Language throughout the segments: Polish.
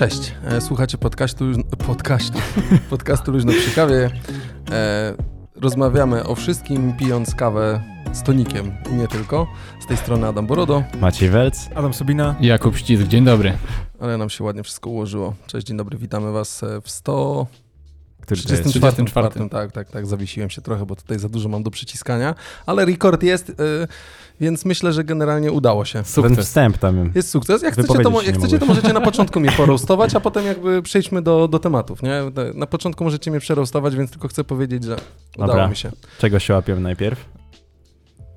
Cześć, e, słuchacie podcastu, podcastu, podcastu Luźno przy kawie. E, rozmawiamy o wszystkim, pijąc kawę z tonikiem i nie tylko. Z tej strony Adam Borodo, Maciej Welc. Adam Sobina. Jakub Ścisk, dzień dobry. ale nam się ładnie wszystko ułożyło. Cześć, dzień dobry, witamy was e, w 100... Który to jest? 34. 34. Tak, tak, tak, zawiesiłem się trochę, bo tutaj za dużo mam do przyciskania, ale rekord jest, e, więc myślę, że generalnie udało się. Ten Sukces. wstęp tam. Jest sukces. Jak chcecie, to, jak chcecie, to możecie na początku mnie porostować, a potem jakby przejdźmy do, do tematów, nie? Na początku możecie mnie przerostować, więc tylko chcę powiedzieć, że udało Dobra. mi się. Czego się łapiemy najpierw?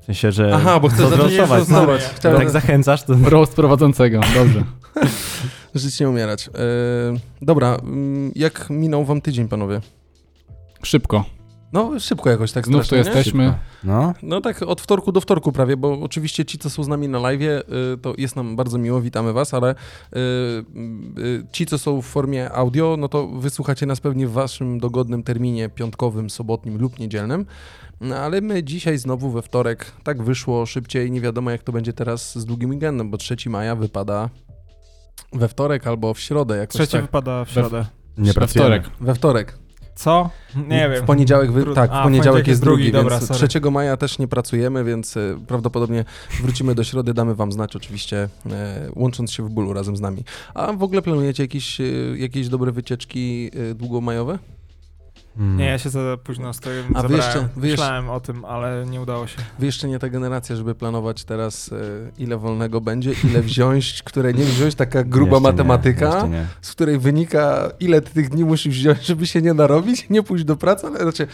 W sensie, że... Aha, bo chcę to zacząć zrostować. rostować. No, Chciałem Tak zachęcasz, to... Roast prowadzącego, dobrze. żyć nie umierać. E, dobra, mm, jak minął wam tydzień, panowie? Szybko. No, szybko jakoś tak Znów tu strasznie, jesteśmy. No, No tak od wtorku do wtorku prawie, bo oczywiście ci, co są z nami na live, y, to jest nam bardzo miło, witamy was, ale y, y, ci, co są w formie audio, no to wysłuchacie nas pewnie w waszym dogodnym terminie piątkowym, sobotnim lub niedzielnym. No ale my dzisiaj znowu we wtorek, tak wyszło szybciej, nie wiadomo jak to będzie teraz z długim weekendem, bo 3 maja wypada we wtorek albo w środę jakoś Trzeci tak. wypada w środę. nie We wtorek. We wtorek. Co? Nie w wiem. poniedziałek, wy... Tak, w poniedziałek jest drugi, dobra, więc sorry. 3 maja też nie pracujemy, więc y, prawdopodobnie wrócimy do środy, damy wam znać oczywiście, e, łącząc się w bólu razem z nami. A w ogóle planujecie jakieś, y, jakieś dobre wycieczki długomajowe? Mm. Nie, ja się za późno stoję, A wy zabrałem. jeszcze- wy jeszcze- Myślałem o tym, ale nie udało się. Wy jeszcze nie ta generacja, żeby planować teraz, y, ile wolnego będzie, ile wziąć, które nie wziąć, taka gruba Jeszcze matematyka, nie. z której wynika, ile ty tych dni musisz wziąć, żeby się nie narobić, nie pójść do pracy, ale znaczy,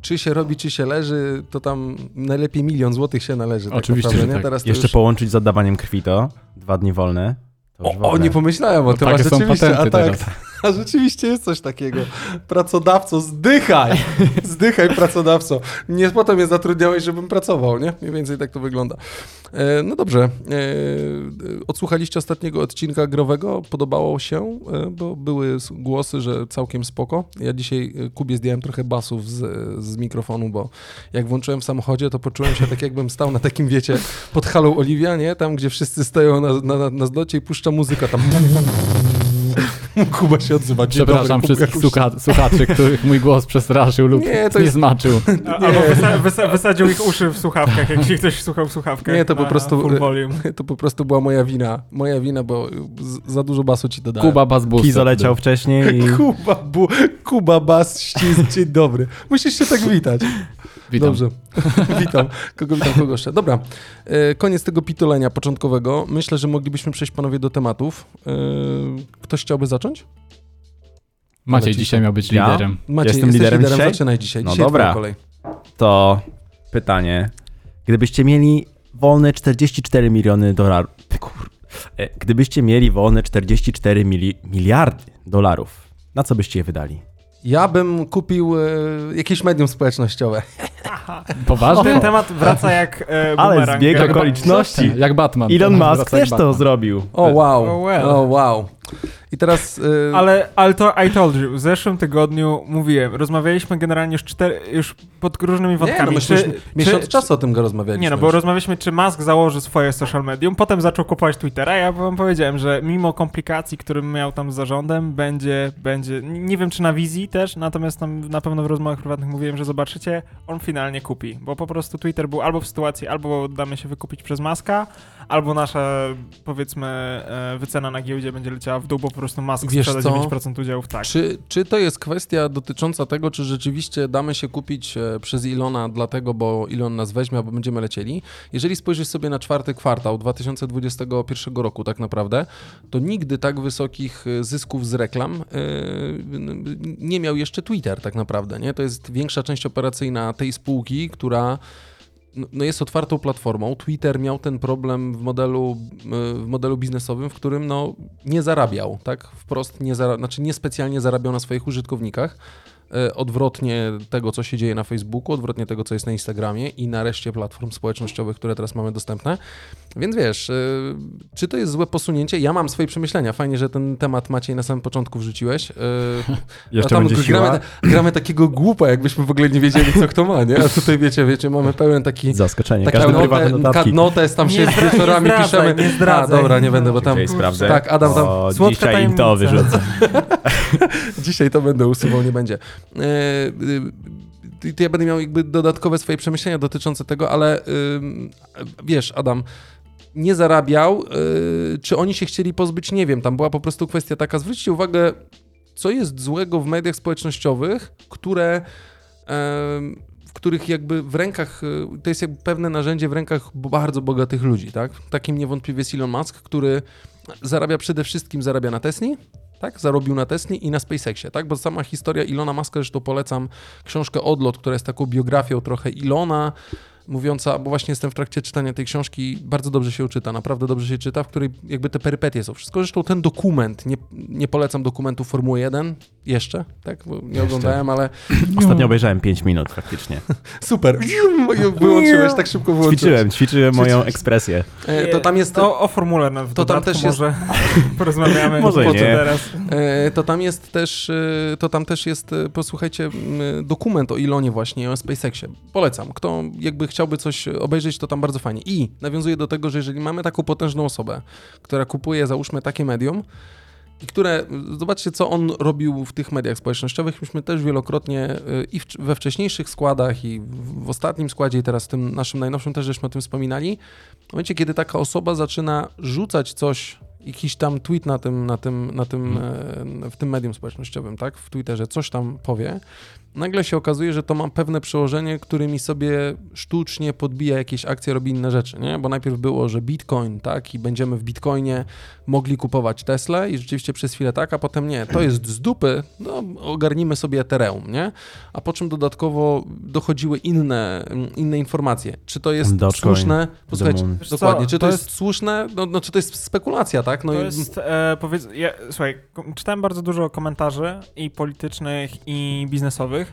czy się robi, czy się leży, to tam najlepiej milion złotych się należy. Tak Oczywiście, naprawdę, że nie? tak. Teraz to Jeszcze już... połączyć z oddawaniem krwi to, dwa dni wolne. To O, o, nie pomyślałem o No tym, a takie są rzeczywiście, a tak, teraz. a rzeczywiście jest coś takiego. Pracodawco, zdychaj! Zdychaj, pracodawco. Nie po to mnie zatrudniałeś, żebym pracował, nie? Mniej więcej tak to wygląda. E, no dobrze. E, e, odsłuchaliście ostatniego odcinka growego? Podobało się? Bo były głosy, że całkiem spoko. Ja dzisiaj Kubie zdjąłem trochę basów z, z mikrofonu, bo jak włączyłem w samochodzie, to poczułem się tak, jakbym stał na takim, wiecie, pod halą Oliwia, nie? Tam, gdzie wszyscy stoją na, na, na zlocie i puszcza muzyka tam. Kuba się odzywa. Dzień Przepraszam dobry, wszystkich Kuba, słucha słuchaczy, których mój głos przestraszył lub Nie, to nie jest- zmaczył. A, albo wysa wysa wysadził ich uszy w słuchawkach, jak się ktoś słuchał w słuchawkach. Nie, to po na prostu-. To po prostu była moja wina. Moja wina, bo z, za dużo basu ci dodałem. Kuba Basbus. Kizo leciał wcześniej i... Kuba, bu, Kuba Bas, ścisk, dzień dobry. Musisz się tak witać. Witam. Dobrze. witam. Kogo witam, kogo jeszcze. Dobra. E, koniec tego pitolenia początkowego. Myślę, że moglibyśmy przejść panowie do tematów. E, ktoś chciałby zacząć? Maciej dzisiaj miał być Ja? liderem. Maciej, Jestem jesteś liderem dzisiaj? Zaczynaj dzisiaj. No dzisiaj dobra. To pytanie. Gdybyście mieli wolne 44 miliony dolarów... E, Gdybyście mieli wolne 44 mili... miliardy dolarów, na co byście je wydali? Ja bym kupił e, jakieś medium społecznościowe. Poważnie? Ten temat wraca jak e, Ale bumerang. zbieg Jak- okoliczności. Jak Batman. Elon Musk wraca jak też to Batman. zrobił. O wow. Oh well. Wow. I teraz... e, Ale, ale to I told you, w zeszłym tygodniu mówiłem, rozmawialiśmy generalnie już, cztery, już pod różnymi Nie, wątkami. no myśmy już miesiąc czy- czasu o tym go rozmawialiśmy. Nie no, bo już. rozmawialiśmy, czy Musk założy swoje social medium, potem zaczął kupować Twittera. Ja wam powiedziałem, że mimo komplikacji, które miał tam z zarządem, będzie, będzie, nie wiem czy na wizji też, natomiast tam na pewno w rozmowach prywatnych mówiłem, że zobaczycie, on finalnie kupi, bo po prostu Twitter był albo w sytuacji, albo damy się wykupić przez Muska, albo nasza, powiedzmy, e, wycena na giełdzie będzie leciała w dół, bo po prostu Musk Wiesz sprzeda co? 9% udziałów, tak. Czy, czy to jest kwestia dotycząca tego, czy rzeczywiście damy się kupić e, przez Ilona dlatego, bo Elon nas weźmie, albo będziemy lecieli? Jeżeli spojrzysz sobie na czwarty kwartał 2021 roku tak naprawdę, to nigdy tak wysokich e, zysków z reklam nie miał jeszcze Twitter tak naprawdę, nie? To jest większa część operacyjna tej spółki, która no- no jest otwartą platformą. Twitter miał ten problem w modelu, e, w modelu biznesowym, w którym no, nie zarabiał, tak? Wprost nie zara- znaczy niespecjalnie zarabiał na swoich użytkownikach. E, odwrotnie tego, co się dzieje na Facebooku, odwrotnie tego, co jest na Instagramie i na reszcie platform społecznościowych, które teraz mamy dostępne. Więc wiesz, e, czy to jest złe posunięcie? Ja mam swoje przemyślenia. Fajnie, że ten temat Maciej na samym początku wrzuciłeś. E, Jeszcze a tam będzie gramy, gramy takiego głupa, jakbyśmy w ogóle nie wiedzieli, co kto ma, nie? A tutaj wiecie, wiecie, mamy pełen taki Zaskoczenie. Taki Każdy prywatne note, notatki. notes, tam się Nie zdra- wieczorami nie piszemy. nie zdradzaj. A, dobra, nie będę, bo tam... Dzisiaj sprawdzę. Tak, Adam tam... O, Słodka dzisiaj im to tajemnica. wyrzucę. Dzisiaj to będę usuwał, nie będzie. Y, to ja będę miał jakby dodatkowe swoje przemyślenia dotyczące tego, ale ym, wiesz, Adam, nie zarabiał, y, czy oni się chcieli pozbyć, nie wiem, tam była po prostu kwestia taka, zwróćcie uwagę, co jest złego w mediach społecznościowych, które w których jakby w rękach, y, to jest jakby pewne narzędzie w rękach bardzo bogatych ludzi, tak? Takim niewątpliwie jest Elon Musk, który zarabia przede wszystkim, zarabia na Tesli, tak? Zarobił na Tesli i na SpaceXie, tak? Bo sama historia Ilona Muska, zresztą polecam książkę Odlot, która jest taką biografią trochę Ilona, mówiąca, bo właśnie jestem w trakcie czytania tej książki, bardzo dobrze się czyta, naprawdę dobrze się czyta, w której jakby te perypetie są. Wszystko zresztą ten dokument, nie, nie polecam dokumentu Formuły 1 jeszcze, tak? Bo nie oglądałem, ale Ostatnio obejrzałem 5 minut praktycznie. super. Wyłączyłeś, tak szybko wyłączyłeś. Ćwiczyłem, ćwiczyłem moją ekspresję. E, To tam jest... O, o formule no, w To tam też jest- może porozmawiamy. Może po co nie. teraz. E, To tam jest też, e, to tam też jest, posłuchajcie, dokument o Ilonie właśnie, o SpaceXie. Polecam. Kto jakby chciałby coś obejrzeć, to tam bardzo fajnie. I nawiązuję do tego, że jeżeli mamy taką potężną osobę, która kupuje, załóżmy, takie medium, i które, zobaczcie, co on robił w tych mediach społecznościowych. Myśmy też wielokrotnie y, i we wcześniejszych składach, i w, ostatnim składzie, i teraz w tym naszym najnowszym też żeśmy o tym wspominali. W momencie, kiedy taka osoba zaczyna rzucać coś, jakiś tam tweet na tym, na tym, na tym, e, w tym medium społecznościowym, tak, w Twitterze, coś tam powie, nagle się okazuje, że to ma pewne przełożenie, którymi sobie sztucznie podbija jakieś akcje, robi inne rzeczy, nie? Bo najpierw było, że Bitcoin, tak, i będziemy w Bitcoinie mogli kupować Tesla i rzeczywiście przez chwilę tak, a potem nie. To jest z dupy, no ogarnijmy sobie Ethereum, nie? A po czym dodatkowo dochodziły inne, inne informacje. Czy to jest Dogecoin, słuszne? Posłuchajcie, dokładnie. Czy to, to jest, jest- słuszne? No, no, czy to jest spekulacja, tak? No To i- jest, e, powiedz, ja, słuchaj, czytałem bardzo dużo komentarzy i politycznych, i biznesowych.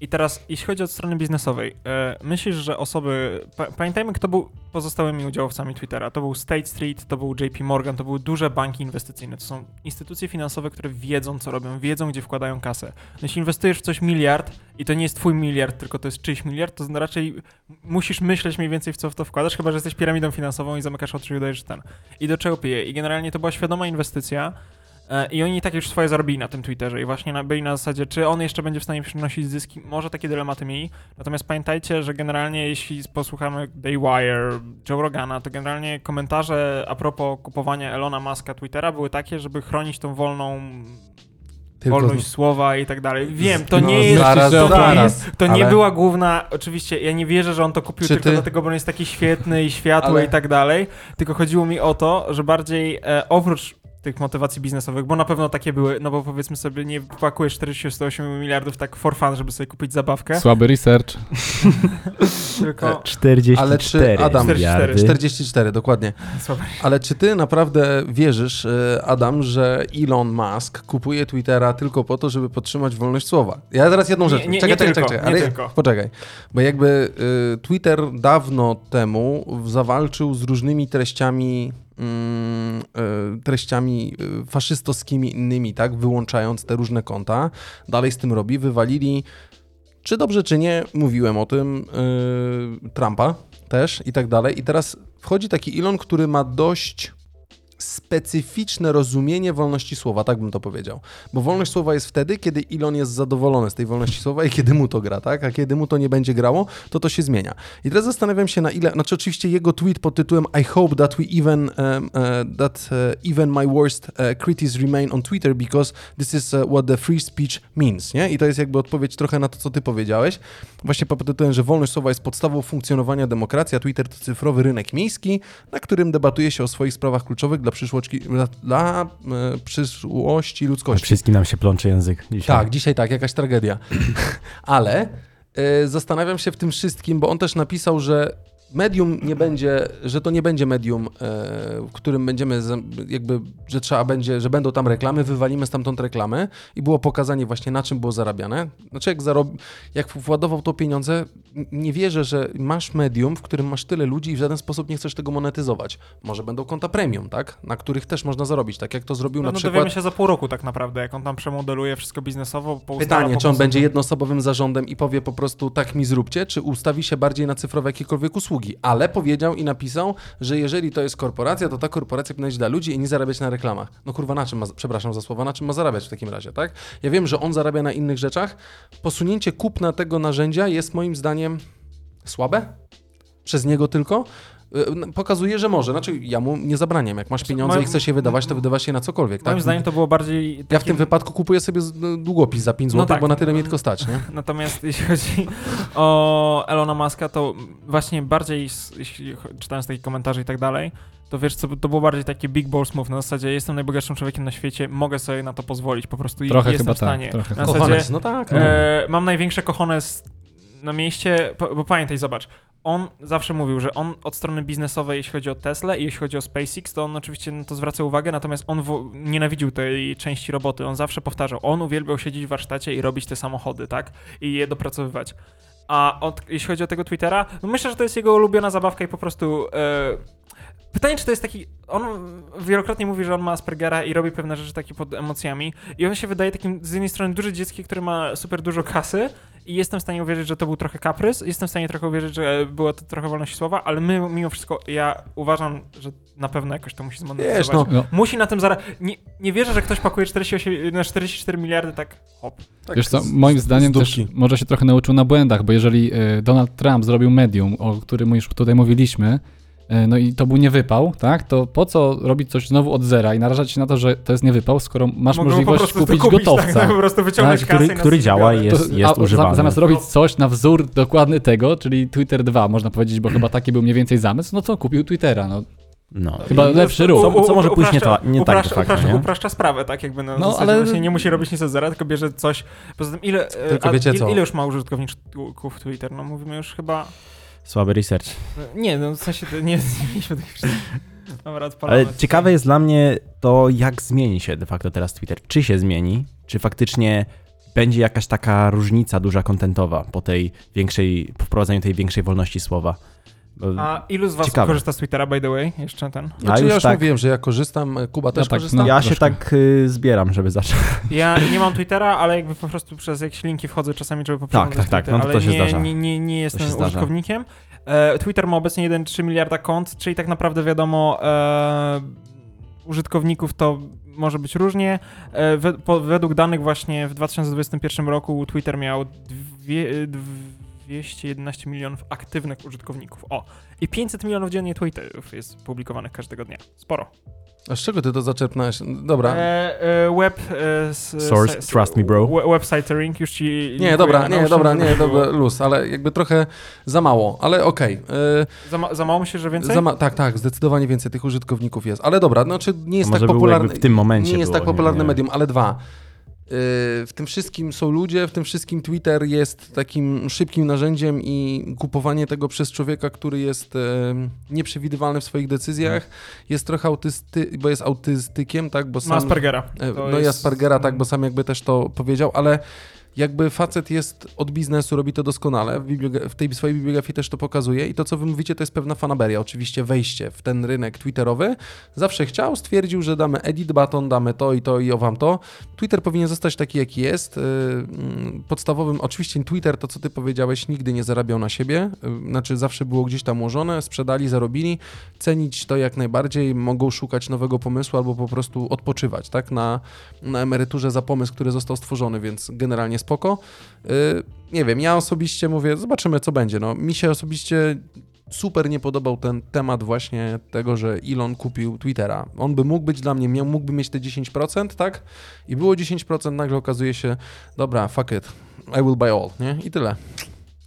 I teraz, jeśli chodzi o strony biznesowej, e, myślisz, że osoby. Pa, pamiętajmy, kto był pozostałymi udziałowcami Twittera. To był State Street, to był JP Morgan, to były duże banki inwestycyjne. To są instytucje finansowe, które wiedzą, co robią, wiedzą, gdzie wkładają kasę. No, jeśli inwestujesz w coś miliard i to nie jest twój miliard, tylko to jest czyjś miliard, to raczej musisz myśleć mniej więcej, w co w to wkładasz, chyba że jesteś piramidą finansową i zamykasz oczy i udajesz ten. I do czego pije. I generalnie to była świadoma inwestycja. E, I oni tak już swoje zarobili na tym Twitterze i właśnie byli na zasadzie, czy on jeszcze będzie w stanie przynosić zyski. Może takie dylematy mieli. Natomiast pamiętajcie, że generalnie jeśli posłuchamy Daywire, Joe Rogana, to generalnie komentarze a propos kupowania Elona Muska Twittera były takie, żeby chronić tą wolną wolność słowa i tak dalej. Wiem, to No, nie jest... zaraz, to, zaraz, to nie ale- była główna... Oczywiście, ja nie wierzę, że on to kupił Czy tylko ty- dlatego, bo on jest taki świetny i światły Ale- i tak dalej, tylko chodziło mi o to, że bardziej e, oprócz tych motywacji biznesowych, bo na pewno takie były, no bo powiedzmy sobie, nie pakujesz 48 miliardów tak for fun, żeby sobie kupić zabawkę, Słaby research. tylko... 44 Ale czy Adam- miliardy. 44, dokładnie. Słabe. Ale czy ty naprawdę wierzysz, e, Adam, że Elon Musk kupuje Twittera tylko po to, żeby podtrzymać wolność słowa? Ja teraz jedną Nie, rzecz. nie- czekaj, nie czekaj, tylko, czekaj. nie ale. Poczekaj. Bo jakby y, Twitter dawno temu zawalczył z różnymi treściami treściami y, faszystowskimi innymi, tak, wyłączając te różne konta. Dalej z tym robi. Wywalili czy dobrze, czy nie, mówiłem o tym, yy, Trumpa też i tak dalej. I teraz wchodzi taki Elon, który ma dość specyficzne rozumienie wolności słowa, tak bym to powiedział. Bo wolność słowa jest wtedy, kiedy Elon jest zadowolony z tej wolności słowa i kiedy mu to gra, tak? A kiedy mu to nie będzie grało, to to się zmienia. I teraz zastanawiam się na ile, znaczy oczywiście jego tweet pod tytułem I hope that we even, um, uh, that uh, even my worst uh, critics remain on Twitter because this is uh, what the free speech means, nie? I to jest jakby odpowiedź trochę na to, co ty powiedziałeś. Właśnie pod tytułem, że wolność słowa jest podstawą funkcjonowania demokracji, a Twitter to cyfrowy rynek miejski, na którym debatuje się o swoich sprawach kluczowych dla przyszłości, dla, e, przyszłości ludzkości. Wszystkim nam się plącze język dzisiaj. Tak, dzisiaj tak, jakaś tragedia. Ale e, zastanawiam się w tym wszystkim, bo on też napisał, że medium nie będzie, że to nie będzie medium, e, w którym będziemy jakby, że trzeba będzie, że będą tam reklamy, wywalimy stamtąd reklamy i było pokazanie właśnie na czym było zarabiane. Znaczy jak, zarob, jak władował to pieniądze, nie wierzę, że masz medium, w którym masz tyle ludzi i w żaden sposób nie chcesz tego monetyzować. Może będą konta premium, tak? Na których też można zarobić, tak jak to zrobił No, na no przykład... dowiemy się za pół roku tak naprawdę, jak on tam przemodeluje wszystko biznesowo. Pytanie, czy on będzie jednoosobowym zarządem i powie po prostu tak mi zróbcie, czy ustawi się bardziej na cyfrowe jakiekolwiek usługi. Ale powiedział i napisał, że jeżeli to jest korporacja, to ta korporacja powinna iść dla ludzi i nie zarabiać na reklamach. No kurwa, na czym ma, przepraszam za słowa, na czym ma zarabiać w takim razie, tak? Ja wiem, że on zarabia na innych rzeczach. Posunięcie kupna tego narzędzia jest moim zdaniem słabe. Przez niego tylko. Y, Pokazuje, że może. Znaczy, ja mu nie zabraniam. Jak masz pieniądze moim- i chcesz je wydawać, to wydawasz je na cokolwiek, tak? Moim zdaniem to było bardziej. Ja w takie- tym wypadku kupuję sobie no, długopis za 5 No zł, tak. bo na tyle mnie tylko stać, nie? Natomiast jeśli chodzi o Elona Muska, to właśnie bardziej, jeśli czytając takie komentarze i tak dalej, to wiesz co, to było bardziej taki big balls move. Na zasadzie jestem najbogatszym człowiekiem na świecie, mogę sobie na to pozwolić, po prostu i Trochę jestem chyba w stanie. tak, trochę na tak. zasadzie no tak. No. e, mam największe kochones na mieście, bo pamiętaj, zobacz, on zawsze mówił, że on od strony biznesowej, jeśli chodzi o Tesla i jeśli chodzi o SpaceX, to on oczywiście na to zwraca uwagę, natomiast on nienawidził tej części roboty. On zawsze powtarzał, on uwielbiał siedzieć w warsztacie i robić te samochody, tak? I je dopracowywać. A od, jeśli chodzi o tego Twittera, no myślę, że to jest jego ulubiona zabawka i po prostu... E, Pytanie, czy to jest taki. On wielokrotnie mówi, że on ma Aspergera i robi pewne rzeczy takie pod emocjami. I on się wydaje takim z jednej strony duże dzieckiem, które ma super dużo kasy. I jestem w stanie uwierzyć, że to był trochę kaprys. Jestem w stanie trochę uwierzyć, że była to trochę wolność słowa, ale my, mimo wszystko, ja uważam, że na pewno jakoś to musi zmonetyzować. Wiesz, no, No, Musi na tym zarabiać. Nie, nie wierzę, że ktoś pakuje 48, na 44 miliardy tak hop. tak Wiesz co, moim z- zdaniem z też może się trochę nauczył na błędach, bo jeżeli e, Donald Trump zrobił medium, o którym już tutaj mówiliśmy, no i to był niewypał, tak, to po co robić coś znowu od zera i narażać się na to, że to jest niewypał, skoro masz Mogą możliwość kupić, kupić, gotowca. Tak, po prostu wyciągnąć Tak, kasę który- który działa i jest- To- jest a, używany. Zamiast robić coś na wzór dokładny tego, czyli Twitter 2, można powiedzieć, bo chyba taki był mniej więcej zamysł, no to kupił Twittera, no. No. Chyba I- lepszy ruch. Co- co może pójść nie to- nie tak upraszcza, facto, upraszcza, nie? upraszcza sprawę, tak jakby na No, no, ale- właśnie nie musi robić nic od zera, tylko bierze coś. Poza tym ile, e, Tylko a, wiecie ile, co? ile już ma użytkowników Twitter? No mówimy już chyba... Słaby research. Nie, no w sensie to nie, mieliśmy takich wszystkich. Ale ciekawe jest dla mnie to, jak zmieni się de facto teraz Twitter. Czy się zmieni? Czy faktycznie będzie jakaś taka różnica duża kontentowa po tej większej, po wprowadzeniu tej większej wolności słowa? Bo- A ilu z was Ciekawe. korzysta z Twittera, by the way? Jeszcze ten. A Znaczy, już ja już tak- mówiłem, że ja korzystam, Kuba też tak, korzysta. no. ja się troszkę. tak y, zbieram, żeby zacząć. Ja nie mam Twittera, ale jakby po prostu przez jakieś linki wchodzę czasami, żeby poprzeglądać tak, tak, Twitter, no to ale to się nie, zdarza. Nie, nie, nie jestem się zdarza. użytkownikiem. E, Twitter ma obecnie 1,3 miliarda kont, czyli tak naprawdę wiadomo, e, użytkowników to może być różnie. E, we, po, według danych właśnie w 2021 roku Twitter miał dwie, 211 milionów aktywnych użytkowników. O! I 500 milionów dziennie tweetów jest publikowanych każdego dnia. Sporo. A z czego ty to zaczerpnąłeś? Dobra. E, e, web... E, s, Source, s- trust me, bro. we- Websitering, już ci... Nie, dobra, nie, dobra, nie, było- dobra, luz, ale jakby trochę za mało, ale okej. y, Za, ma, za mało myślisz, że więcej? za ma- tak, tak, zdecydowanie więcej tych użytkowników jest, ale dobra, znaczy nie jest tak popularny, w tym momencie nie jest było, tak popularne nie, nie. medium, ale dwa. Y, W tym wszystkim są ludzie, w tym wszystkim Twitter jest takim szybkim narzędziem i kupowanie tego przez człowieka, który jest e, nieprzewidywalny w swoich decyzjach, jest trochę autysty, bo jest autystykiem, tak, bo Ma sam... Aspergera. E, To No i jest- Aspergera, tak, bo sam jakby też to powiedział, ale jakby facet jest od biznesu, robi to doskonale, w, w tej swojej bibliografii też to pokazuje i to, co wy mówicie, to jest pewna fanaberia, oczywiście wejście w ten rynek twitterowy. Zawsze chciał, stwierdził, że damy edit button, damy to i to i o wam to. Twitter powinien zostać taki, jaki jest. Yy, mm, Podstawowym, oczywiście Twitter, to co ty powiedziałeś, nigdy nie zarabiał na siebie, yy, znaczy zawsze było gdzieś tam ułożone, sprzedali, zarobili, cenić to jak najbardziej, mogą szukać nowego pomysłu albo po prostu odpoczywać, tak, na, na emeryturze za pomysł, który został stworzony, więc generalnie spoko. Yy, nie wiem, ja osobiście mówię, zobaczymy co będzie, no, mi się osobiście super nie podobał ten temat właśnie tego, że Elon kupił Twittera. On by mógł być dla mnie, miał, mógłby mieć te 10%, tak? I było 10%, nagle okazuje się, dobra, fuck it, I will buy all, nie? I tyle.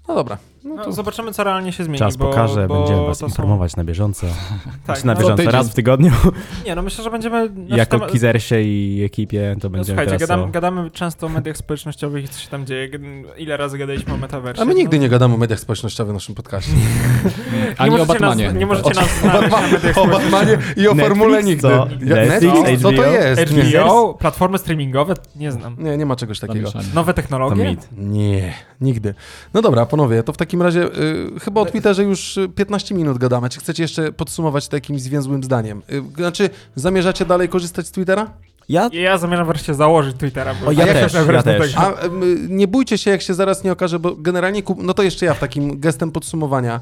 No dobra, No No, to zobaczymy, co realnie się zmieni. Czas bo, pokaże, bo będziemy was to są- informować na bieżąco. Tak, Czy na no, bieżąco, raz w tygodniu. Nie, no myślę, że będziemy... znaczy, jako tam- Kizersie i ekipie to No, będziemy słuchajcie, teraz... gadamy, o- gadamy często o mediach społecznościowych i co się tam dzieje. Ile razy gadaliśmy o metaversie. A my nigdy no, nie gadamy o mediach społecznościowych w naszym podcaście. Ani o możecie Batmanie. Nas, nie możecie O, nas o, znaleźć na mediach o Batmanie i o Netflix, formule nigdy. co? Ja- Netflix, Netflix, co to jest? Nie, HBO, platformy streamingowe? Nie znam. nie, nie ma czegoś takiego. Nowe technologie? Nie, nigdy. No dobra, panowie, to w takim razie y, chyba o Twitterze już y, 15 minut gadamy. Czy chcecie jeszcze podsumować to jakimś zwięzłym zdaniem? Y, znaczy, zamierzacie dalej korzystać z Twittera? Ja Ja zamierzam wreszcie założyć Twittera. Bo O, ja jak też, ja też. A y, nie bójcie się, jak się zaraz nie okaże, bo generalnie, kup... no to jeszcze ja w takim gestem podsumowania.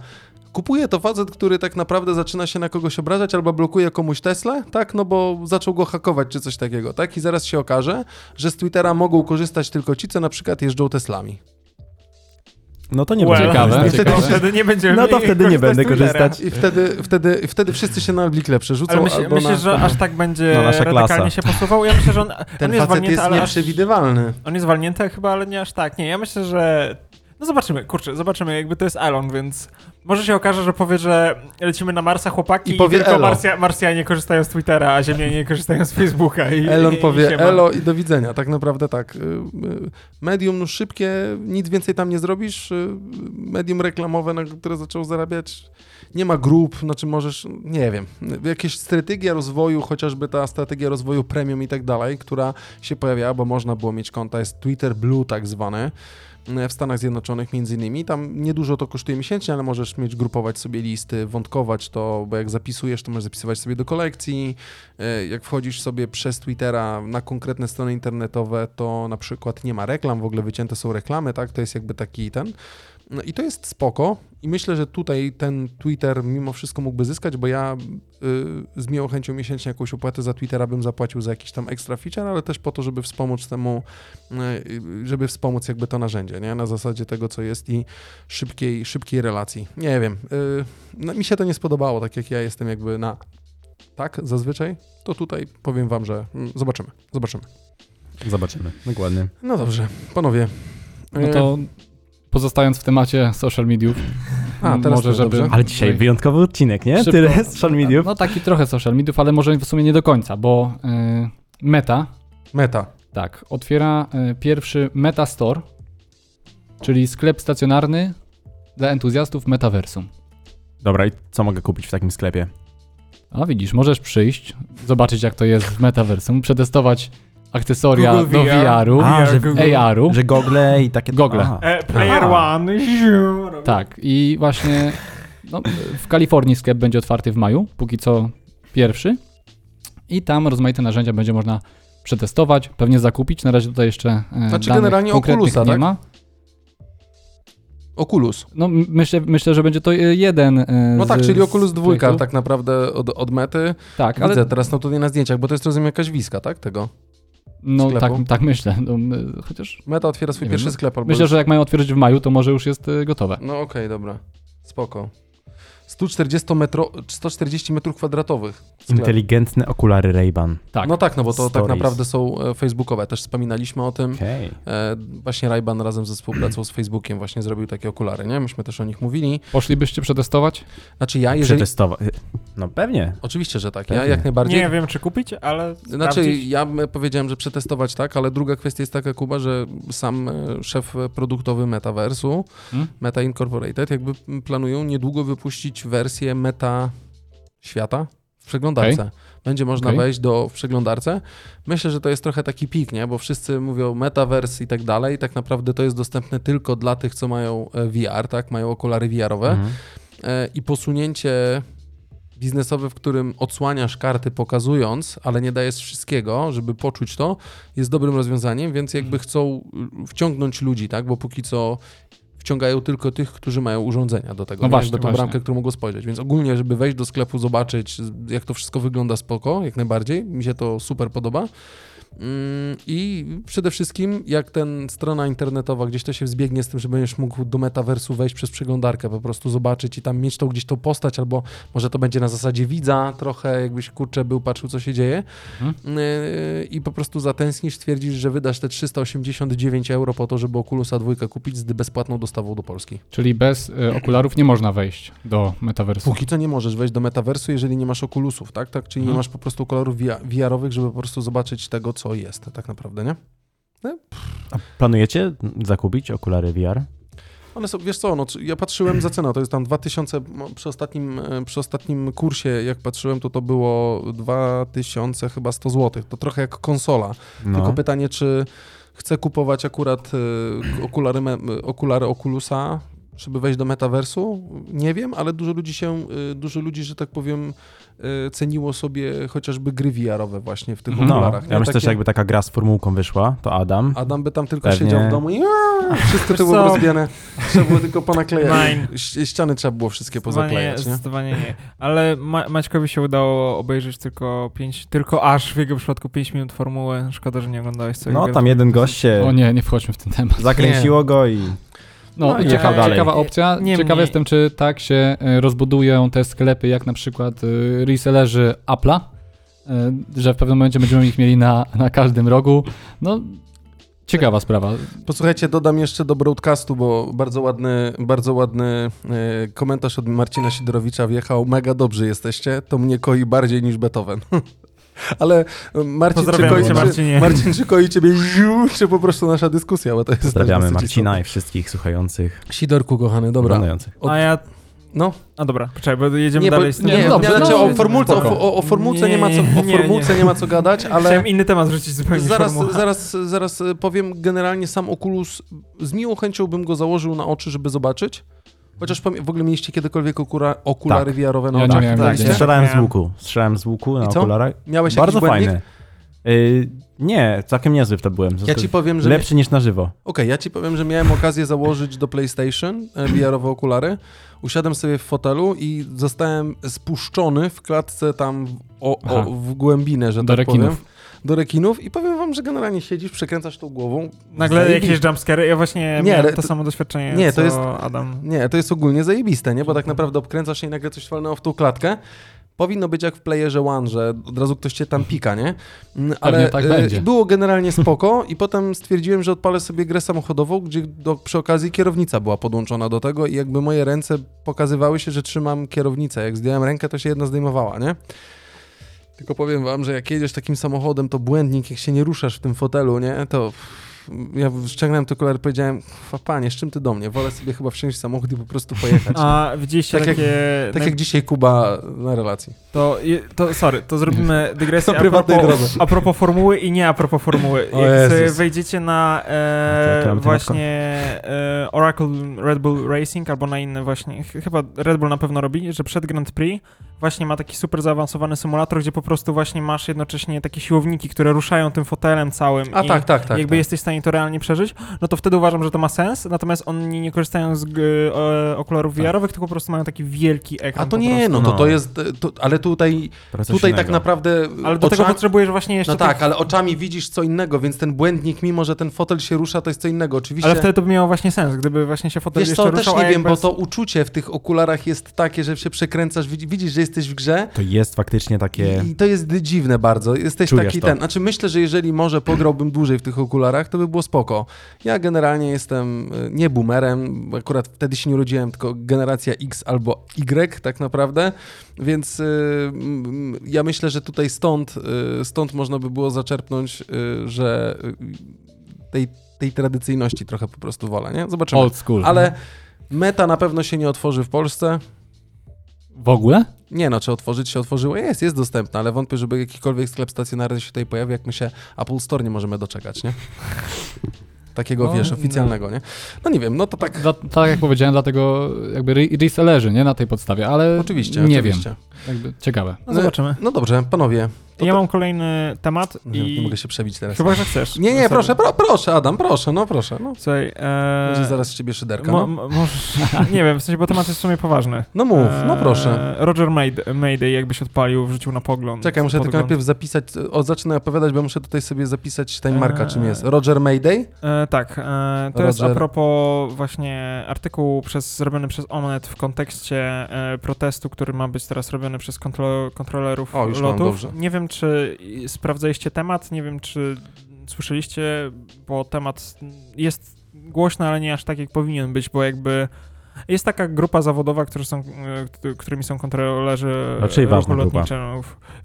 Kupuje to facet, który tak naprawdę zaczyna się na kogoś obrażać albo blokuje komuś Tesla, tak? No bo zaczął go hakować czy coś takiego, tak? I zaraz się okaże, że z Twittera mogą korzystać tylko ci, co na przykład jeżdżą Teslami. No to nie Well, będzie Ciekawe. korzystać. Wtedy- To wtedy nie będziemy No to wtedy nie będę korzystać. I wtedy, wtedy, wtedy wszyscy się na Blikle przerzucą Ale myśl, myślisz, na... że aż tak będzie No, nasza radykalnie klasa. się posuwał? Ja myślę, że on, Ten on jest facet walnięty, jest ale aż, nieprzewidywalny. on jest walnięty chyba, ale nie aż tak. Nie, ja myślę, że... No zobaczymy, kurczę, zobaczymy, jakby to jest Elon, więc może się okaże, że powie, że lecimy na Marsa chłopaki I i, powie tylko. Marsja, Marsjanie korzystają z Twittera, a Ziemianie korzystają z Facebooka. I, Elon i, powie i elo i do widzenia. Tak naprawdę tak. Y, y, Medium no szybkie, nic więcej tam nie zrobisz. Y, Medium reklamowe, na które zaczął zarabiać. Nie ma grup, znaczy możesz, nie wiem, jakieś strategia rozwoju, chociażby ta strategia rozwoju premium i tak dalej, która się pojawiała, bo można było mieć konta, jest Twitter Blue tak zwany, w Stanach Zjednoczonych między innymi. Tam niedużo to kosztuje miesięcznie, ale możesz mieć, grupować sobie listy, wątkować to, bo jak zapisujesz, to możesz zapisywać sobie do kolekcji. E, Jak wchodzisz sobie przez Twittera na konkretne strony internetowe, to na przykład nie ma reklam, w ogóle wycięte są reklamy, tak? To jest jakby taki ten. No i to jest spoko i myślę, że tutaj ten Twitter mimo wszystko mógłby zyskać, bo ja y, z miłą chęcią miesięcznie jakąś opłatę za Twittera bym zapłacił za jakiś tam extra feature, ale też po to, żeby wspomóc temu, y, żeby wspomóc jakby to narzędzie, nie? Na zasadzie tego, co jest i szybkiej, szybkiej relacji. Nie wiem, y, no, mi się to nie spodobało, tak jak ja jestem jakby na tak zazwyczaj, to tutaj powiem wam, że mm, zobaczymy, zobaczymy. Zobaczymy, dokładnie. No dobrze, panowie. No y, to pozostając w temacie social mediów, A, teraz może żeby... dobrze. Ale dzisiaj wyjątkowy odcinek, nie? Szybko. Tyle social mediów. No taki trochę social mediów, ale może w sumie nie do końca, bo y, Meta, Meta. tak, otwiera y, pierwszy Meta Store, czyli sklep stacjonarny dla entuzjastów metaversum. Dobra, i co mogę kupić w takim sklepie? A widzisz, możesz przyjść, zobaczyć jak to jest w metaversum, przetestować akcesoria Google do VR. VR-u, A, że- Google. AR-u. Że gogle i takie... Gogle. Aha. E, player Aha. one. ziu. Tak, i właśnie no, w Kalifornii sklep będzie otwarty w maju, póki co pierwszy. I tam rozmaite narzędzia będzie można przetestować, pewnie zakupić. Na razie tutaj jeszcze e, Znaczy danych generalnie konkretnych Oculusa, nie tak? ma. Oculus. No m- myślę, myślę, że będzie to e, jeden e, No z, tak, czyli z Oculus 2 projektów. tak naprawdę od, od mety. Tak, Widzę ale teraz no tutaj na zdjęciach, bo to jest rozumiem jakaś wiska, tak? Tego. No, tak, sklepu. tak myślę. No, chociaż Meta otwiera swój pierwszy wiem, sklep. Albo myślę, już... że jak mają otworzyć w maju, to może już jest e, gotowe. No okej, dobra. Spoko. 140, metro... 140 metrów kwadratowych. sklep. Inteligentne okulary Ray-Ban. Tak. No tak, no bo to tak Stories. naprawdę są e, facebookowe. Też wspominaliśmy o tym. Okej. E, właśnie Ray-Ban razem ze współpracą z Facebookiem właśnie zrobił takie okulary, nie? Myśmy też o nich mówili. Poszlibyście przetestować? Znaczy ja, jeżeli... Przetestować. No pewnie. Oczywiście, że tak. Ja Pewnie. jak najbardziej... Nie wiem, czy kupić, ale Znaczy, sprawdzić. ja powiedziałem, że przetestować tak, ale druga kwestia jest taka, Kuba, że sam e, szef produktowy Metaversu, Hmm? Meta Incorporated, jakby planują niedługo wypuścić wersję Meta świata w przeglądarce. Będzie można Okej. wejść do w przeglądarce. Myślę, że to jest trochę taki pik, nie? Bo wszyscy mówią metaverse i tak dalej. Tak naprawdę to jest dostępne tylko dla tych, co mają e, VR, tak? Mają okulary VR-owe Mhm. e, i posunięcie biznesowe, w którym odsłaniasz karty pokazując, ale nie dajesz wszystkiego, żeby poczuć to, jest dobrym rozwiązaniem, więc jakby chcą y, wciągnąć ludzi, tak? Bo póki co wciągają tylko tych, którzy mają urządzenia do tego, No nie? właśnie, jakby tą właśnie. bramkę, którą mogą spojrzeć. Więc ogólnie, żeby wejść do sklepu, zobaczyć, jak to wszystko wygląda spoko, jak najbardziej. Mi się to super podoba. Mm, I przede wszystkim, jak ten strona internetowa gdzieś to się wzbiegnie z tym, że będziesz mógł do metaversu wejść przez przeglądarkę, po prostu zobaczyć i tam mieć tą gdzieś tą postać, albo może to będzie na zasadzie widza trochę, jakbyś kurczę był, patrzył co się dzieje Mhm. Yy, i po prostu zatęsknisz, stwierdzisz, że wydasz te 389 euro po to, żeby Oculusa dwójkę kupić z bezpłatną dostawą do Polski. Czyli bez y, okularów nie można wejść do metaversu. Póki co nie możesz wejść do metaversu, jeżeli nie masz okulusów, tak? tak? Czyli nie Mhm. masz po prostu okularów VR-owych, żeby po prostu zobaczyć tego, co jest tak naprawdę, nie? A planujecie zakupić okulary VR? One są, wiesz co, no, ja patrzyłem za cenę, to jest tam 2000, no, przy ostatnim, e, przy ostatnim kursie, jak patrzyłem, to to było 2000 chyba 100 zł. To trochę jak konsola. No. Tylko pytanie, czy chcę kupować akurat e, okulary, okulary Oculusa, żeby wejść do metaversu? Nie wiem, ale dużo ludzi się, e, dużo ludzi, że tak powiem, ceniło sobie chociażby gry VR-owe właśnie w tych Mhm. No, okularach. ja nie? myślę, że Takie- jakby taka gra z formułką wyszła, to Adam. Adam by tam tylko Pewnie. siedział w domu i aaa, wszystko to było rozbijane. Trzeba było tylko ponaklejać. Ściany trzeba było wszystkie pozaklejać, nie? zdecydowanie nie. Ale Ma Maćkowi się udało obejrzeć tylko pięć, tylko aż w jego przypadku 5 minut formuły. Szkoda, że nie oglądałeś całego. No, tam jeden gość się O nie, nie wchodźmy w ten temat. zakręciło go i No, No ciekawa, dalej. ciekawa opcja. Nie Ciekawy mniej. jestem, czy tak się e, rozbudują te sklepy, jak na przykład e, resellerzy Apple'a, e, że w pewnym momencie będziemy ich mieli na, na każdym rogu. No, ciekawa sprawa. Posłuchajcie, dodam jeszcze do broadcastu, bo bardzo ładny, bardzo ładny komentarz od Marcina Sidorowicza wjechał. Mega dobrzy jesteście, to mnie koi bardziej niż Beethoven. Ale e, Marcin, czy koi, cię, czy, Marcinie. Marcin, czy koi ciebie ziu, czy po prostu nasza dyskusja, bo to jest pozdrawiamy Marcina i wszystkich słuchających. Sidorku, kochany, dobra. Od- A ja... No, A dobra, poczekaj, bo jedziemy nie, bo, dalej z tym. nie, No nie, dobrze, znaczy no, o formułce, o, o, o formułce nie, ma co, o Nie, nie, formułce nie. nie ma co gadać, ale... Chciałem inny temat rzucić zupełnie Zaraz, formuła. zaraz, zaraz powiem, generalnie sam Oculus, z miłą chęcią bym go założył na oczy, żeby zobaczyć. Chociaż w ogóle mieliście kiedykolwiek okura, okulary Tak. VR-owe na Ja nie oczach? miałem tak, nie? Strzelałem z łuku, strzelałem z łuku na I co? okularach. Miałeś Bardzo fajny. Y, nie, całkiem niezły w to byłem. Ja ci powiem, że... Lepszy niż na żywo. Okej, ja ci powiem, że miałem okazję założyć do PlayStation e, VR-owe okulary. Usiadłem sobie w fotelu i zostałem spuszczony w klatce tam w, o, o, w głębinę, że Do tak powiem. Do rekinów. I powiem wam, że generalnie siedzisz, przekręcasz tą głową. Nagle zajebi- jakieś jumpscary. Ja właśnie Nie, miałem ale to to- samo doświadczenie, nie, co to jest- Adam. Nie, to jest ogólnie zajebiste, nie? Bo tak naprawdę obkręcasz się i nagle coś walnęło w tą klatkę. Powinno być jak w playerze One, że od razu ktoś cię tam pika, nie? Mm, Ale tak e, będzie. było generalnie spoko i potem stwierdziłem, że odpalę sobie grę samochodową, gdzie do, przy okazji kierownica była podłączona do tego i jakby moje ręce pokazywały się, że trzymam kierownicę. Jak zdjąłem rękę, to się jedna zdejmowała, nie? Tylko powiem wam, że jak jedziesz takim samochodem, to błędnik, jak się nie ruszasz w tym fotelu, nie? To ja ściągnąłem te okulary i powiedziałem, "Fa, panie, z czym ty do mnie? Wolę sobie chyba wsiąść w samochód i po prostu pojechać. A widzieliście Tak jak- takie... Tak naj- jak dzisiaj Kuba na relacji. To, to sorry, to zrobimy dygresję Na a prywatnej propos, a propos formuły i nie a propos formuły. O Jak wejdziecie na To e, właśnie e, Oracle Red Bull Racing albo na inne właśnie, ch- chyba Red Bull na pewno robi, że przed Grand Prix właśnie ma taki super zaawansowany symulator, gdzie po prostu właśnie masz jednocześnie takie siłowniki, które ruszają tym fotelem całym A i tak, tak, tak. jakby tak. jesteś w stanie to realnie przeżyć, no to wtedy uważam, że to ma sens, natomiast oni nie korzystają z e, okularów Tak. VR-owych, tylko po prostu mają taki wielki ekran. A to nie, no to, No. to jest, to, ale tutaj, tutaj tak naprawdę Ale do tego oczami- potrzebujesz właśnie jeszcze No tych tak, ale oczami widzisz co innego, więc ten błędnik, mimo że ten fotel się rusza, to jest co innego. Oczywiście. Ale wtedy to by miało właśnie sens, gdyby właśnie się fotel Wiesz jeszcze co, też ruszał, nie a wiem, jakby bo to uczucie w tych okularach jest takie, że się przekręcasz, widzi- widzisz, że jesteś w grze To jest faktycznie takie... i to jest dziwne bardzo. Jesteś Czujesz taki to. ten. Znaczy myślę, że jeżeli może pograłbym dłużej w tych okularach, to by było spoko. Ja generalnie jestem y, nie boomerem, bo akurat wtedy się nie urodziłem, tylko generacja X albo Y tak naprawdę, więc mm, ja myślę, że tutaj stąd, y, stąd można by było zaczerpnąć, że tej, tej tradycyjności trochę po prostu wolę, nie? Zobaczymy. Old school. Ale meta na pewno się nie otworzy w Polsce. W ogóle? Nie no, czy otworzyć się otworzyło? Jest, jest dostępna, ale wątpię, żeby jakikolwiek sklep stacjonarny się tutaj pojawił, jak my się Apple Store nie możemy doczekać, nie? Takiego, No, wiesz, no. oficjalnego, nie? No nie wiem, no to tak, Dla, tak jak powiedziałem, dlatego jakby re- resellerzy, nie? Na tej podstawie, ale oczywiście, nie oczywiście. wiem. Jakby ciekawe. No zobaczymy. No dobrze, panowie, To ja to- mam kolejny temat Nie, i... nie mogę się przebić teraz. Chyba, że chcesz. Nie, nie, Sorry. proszę, pro, proszę, Adam, proszę, no proszę. No. Słuchaj, e... Będzie zaraz z ciebie szyderka. Mo, No, mo, możesz, nie wiem, w sensie, bo temat jest w sumie poważny. no mów, no E, proszę. Roger Mayday, Mayday jakbyś odpalił, wrzucił na pogląd. Czekaj, muszę tylko podgląd. najpierw zapisać, o, zacznę opowiadać, bo muszę tutaj sobie zapisać time marka, czym jest. Roger Mayday? E, tak, e, to jest a Roger. propos właśnie artykułu przez, zrobiony przez Omnet w kontekście e, protestu, który ma być teraz robiony przez kontro, kontrolerów O, już mam, lotów. dobrze. Nie wiem, czy sprawdzaliście temat, nie wiem, czy słyszeliście, bo temat jest głośny, ale nie aż tak, jak powinien być, bo jakby jest taka grupa zawodowa, którzy są, e, któ- którymi są kontrolerzy Raczej ruchu ważna grupa.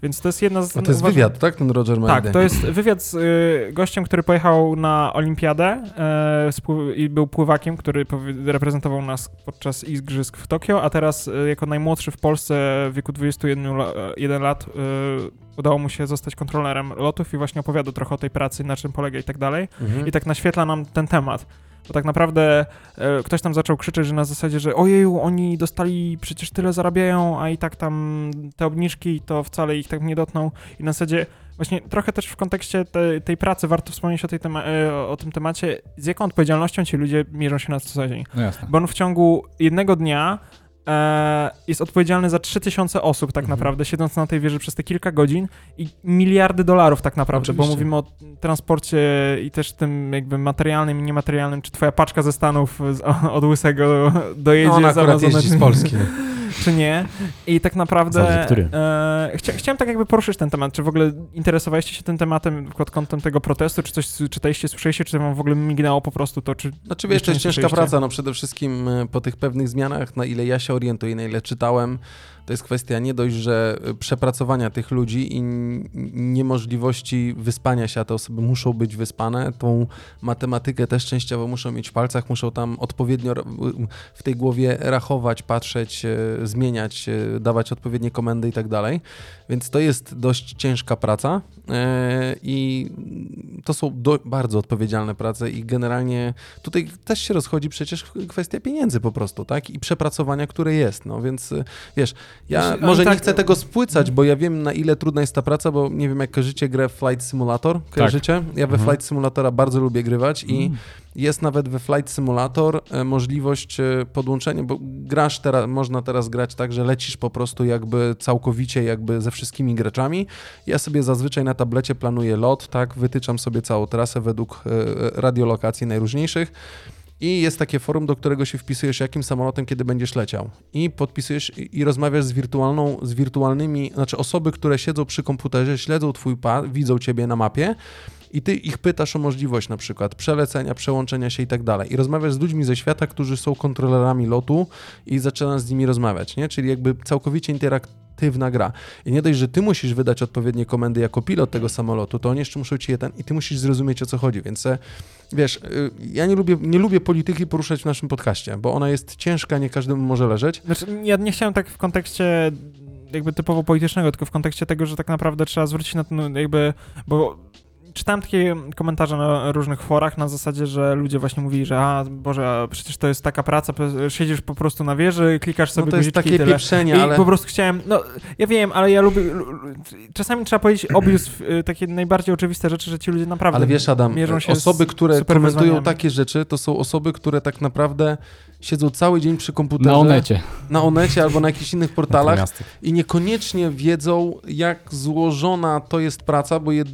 Więc to jest jedna z A to jest ważnych- wywiad, tak? Ten Roger Mayday. tak, to jest wywiad z y, gościem, który pojechał na olimpiadę e, i był pływakiem, który reprezentował nas podczas igrzysk w Tokio, a teraz y, jako najmłodszy w Polsce w wieku 21 la, 1 lat udało mu się zostać kontrolerem lotów i właśnie opowiada trochę o tej pracy, na czym polega i tak dalej. Mhm. I tak naświetla nam ten temat. Bo tak naprawdę e, ktoś tam zaczął krzyczeć, że na zasadzie, że ojeju, oni dostali, przecież tyle zarabiają, a i tak tam te obniżki to wcale ich tak nie dotkną. I na zasadzie właśnie trochę też w kontekście te, tej pracy warto wspomnieć o, tej tema- e, o tym temacie, z jaką odpowiedzialnością ci ludzie mierzą się na co dzień. No. Bo on w ciągu jednego dnia e, jest odpowiedzialny za 3000 osób tak Mhm. naprawdę, siedząc na tej wieży przez te kilka godzin i miliardy dolarów tak naprawdę, bo Oczywiście. mówimy o transporcie i też tym jakby materialnym i niematerialnym, czy twoja paczka ze Stanów z, od Łysego dojedzie No, z z Polski. czy nie. I tak naprawdę e, chcia, chciałem tak jakby poruszyć ten temat. Czy w ogóle interesowaliście się tym tematem pod kątem tego protestu? Czy coś czytaliście, słyszeliście? Czy wam w ogóle mignęło po prostu to? Czy Znaczy wiesz, Jeszcze to jest ciężka praca, no przede wszystkim e, po tych pewnych zmianach, na ile ja się orientuję, na ile czytałem, to jest kwestia nie dość, że e, przepracowania tych ludzi i niemożliwości wyspania się, a te osoby muszą być wyspane, tą matematykę też częściowo muszą mieć w palcach, muszą tam odpowiednio w tej głowie rachować, patrzeć, e, zmieniać, e, dawać odpowiednie komendy i tak dalej, więc to jest dość ciężka praca i to są do, bardzo odpowiedzialne prace i generalnie tutaj też się rozchodzi przecież kwestia pieniędzy po prostu, tak? I przepracowania, które jest, no więc wiesz, ja może nie tak- chcę tego spłycać, bo ja wiem na ile trudna jest ta praca, bo nie wiem jak kojarzycie grę Flight Simulator, kojarzycie? Ja we Mhm. Flight Simulatora bardzo lubię grywać i Mm. jest nawet we Flight Simulator e, możliwość e, podłączenia, bo grasz teraz, można teraz grać tak, że lecisz po prostu jakby całkowicie jakby ze wszystkimi graczami. Ja sobie zazwyczaj na tablecie planuję lot, tak, wytyczam sobie całą trasę według e, radiolokacji najróżniejszych. I jest takie forum, do którego się wpisujesz, jakim samolotem, kiedy będziesz leciał. I podpisujesz i, rozmawiasz z wirtualną, z wirtualnymi, znaczy osoby, które siedzą przy komputerze, śledzą twój pad, widzą ciebie na mapie i ty ich pytasz o możliwość na przykład przelecenia, przełączenia się i tak dalej. I rozmawiasz z ludźmi ze świata, którzy są kontrolerami lotu i zaczynasz z nimi rozmawiać, nie? Czyli jakby całkowicie interaktywna gra. I nie dość, że ty musisz wydać odpowiednie komendy jako pilot tego samolotu, to oni jeszcze muszą ci je ten i ty musisz zrozumieć o co chodzi, więc e, wiesz, y, ja nie lubię, nie lubię polityki poruszać w naszym podcaście, bo ona jest ciężka, nie każdemu może leżeć. Znaczy, ja nie chciałem tak w kontekście jakby typowo politycznego, tylko w kontekście tego, że tak naprawdę trzeba zwrócić na to no, jakby, bo czytałem takie komentarze na różnych forach na zasadzie, że ludzie właśnie mówili, że a Boże, a przecież to jest taka praca, siedzisz po prostu na wieży, klikasz sobie No to jest takie i tyle. pieprzenie, I ale... po prostu chciałem, no ja wiem, ale ja lubię, lu- lu- czasami trzeba powiedzieć obvious, y, takie najbardziej oczywiste rzeczy, że ci ludzie naprawdę Ale wiesz, Adam, mierzą się osoby, które komentują takie rzeczy, to są osoby, które tak naprawdę siedzą cały dzień przy komputerze. Na Onecie. Na Onecie albo na jakichś innych portalach i niekoniecznie wiedzą, jak złożona to jest praca, bo, jed...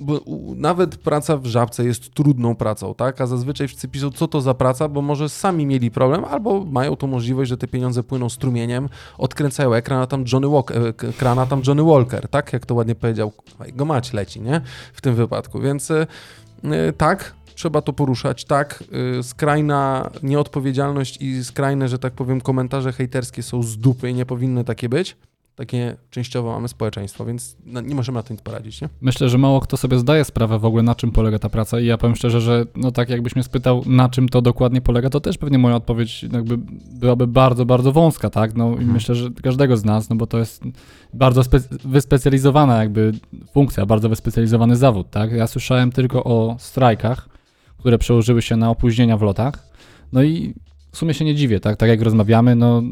bo nawet praca w żabce jest trudną pracą, tak? A zazwyczaj wszyscy piszą, co to za praca, bo może sami mieli problem, albo mają tą możliwość, że te pieniądze płyną strumieniem, odkręcają ekran, a tam Johnny Walker, e, k- krana tam Johnny Walker, tak? Jak to ładnie powiedział, go mać leci, nie? W tym wypadku, więc e, e, tak, trzeba to poruszać, tak, y, skrajna nieodpowiedzialność i skrajne, że tak powiem, komentarze hejterskie są z dupy i nie powinny takie być. Takie częściowo mamy społeczeństwo, więc no, nie możemy na to nic poradzić, nie? Myślę, że mało kto sobie zdaje sprawę w ogóle, na czym polega ta praca i ja powiem szczerze, że no tak jakbyś mnie spytał, na czym to dokładnie polega, to też pewnie moja odpowiedź jakby byłaby bardzo, bardzo wąska, tak? No i Mhm. myślę, że każdego z nas, no bo to jest bardzo spe- wyspecjalizowana jakby funkcja, bardzo wyspecjalizowany zawód, tak? Ja słyszałem tylko o strajkach, które przełożyły się na opóźnienia w lotach, no i w sumie się nie dziwię, tak? Tak jak rozmawiamy, no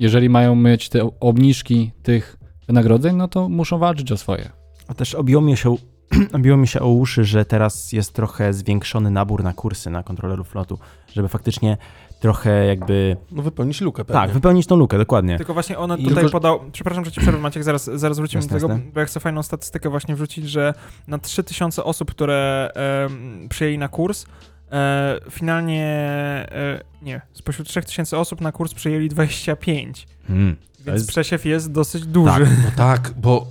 jeżeli mają mieć te obniżki tych wynagrodzeń, no to muszą walczyć o swoje. A też obiło mi, się, obiło mi się o uszy, że teraz jest trochę zwiększony nabór na kursy na kontrolerów flotu, żeby faktycznie trochę jakby... No wypełnić lukę pewnie. Tak, wypełnić tą lukę, dokładnie. Tylko właśnie ona I tutaj tylko- podał, przepraszam, że ci przerwę Maciek, zaraz, zaraz wrócimy Jasne, do tego, jasne. bo ja chcę fajną statystykę właśnie wrzucić, że na 3000 osób, które em, przyjęli na kurs, e, finalnie, e, nie, spośród 3000 osób na kurs przyjęli 25, Hmm. więc jest- przesiew jest dosyć duży. Tak. No tak, bo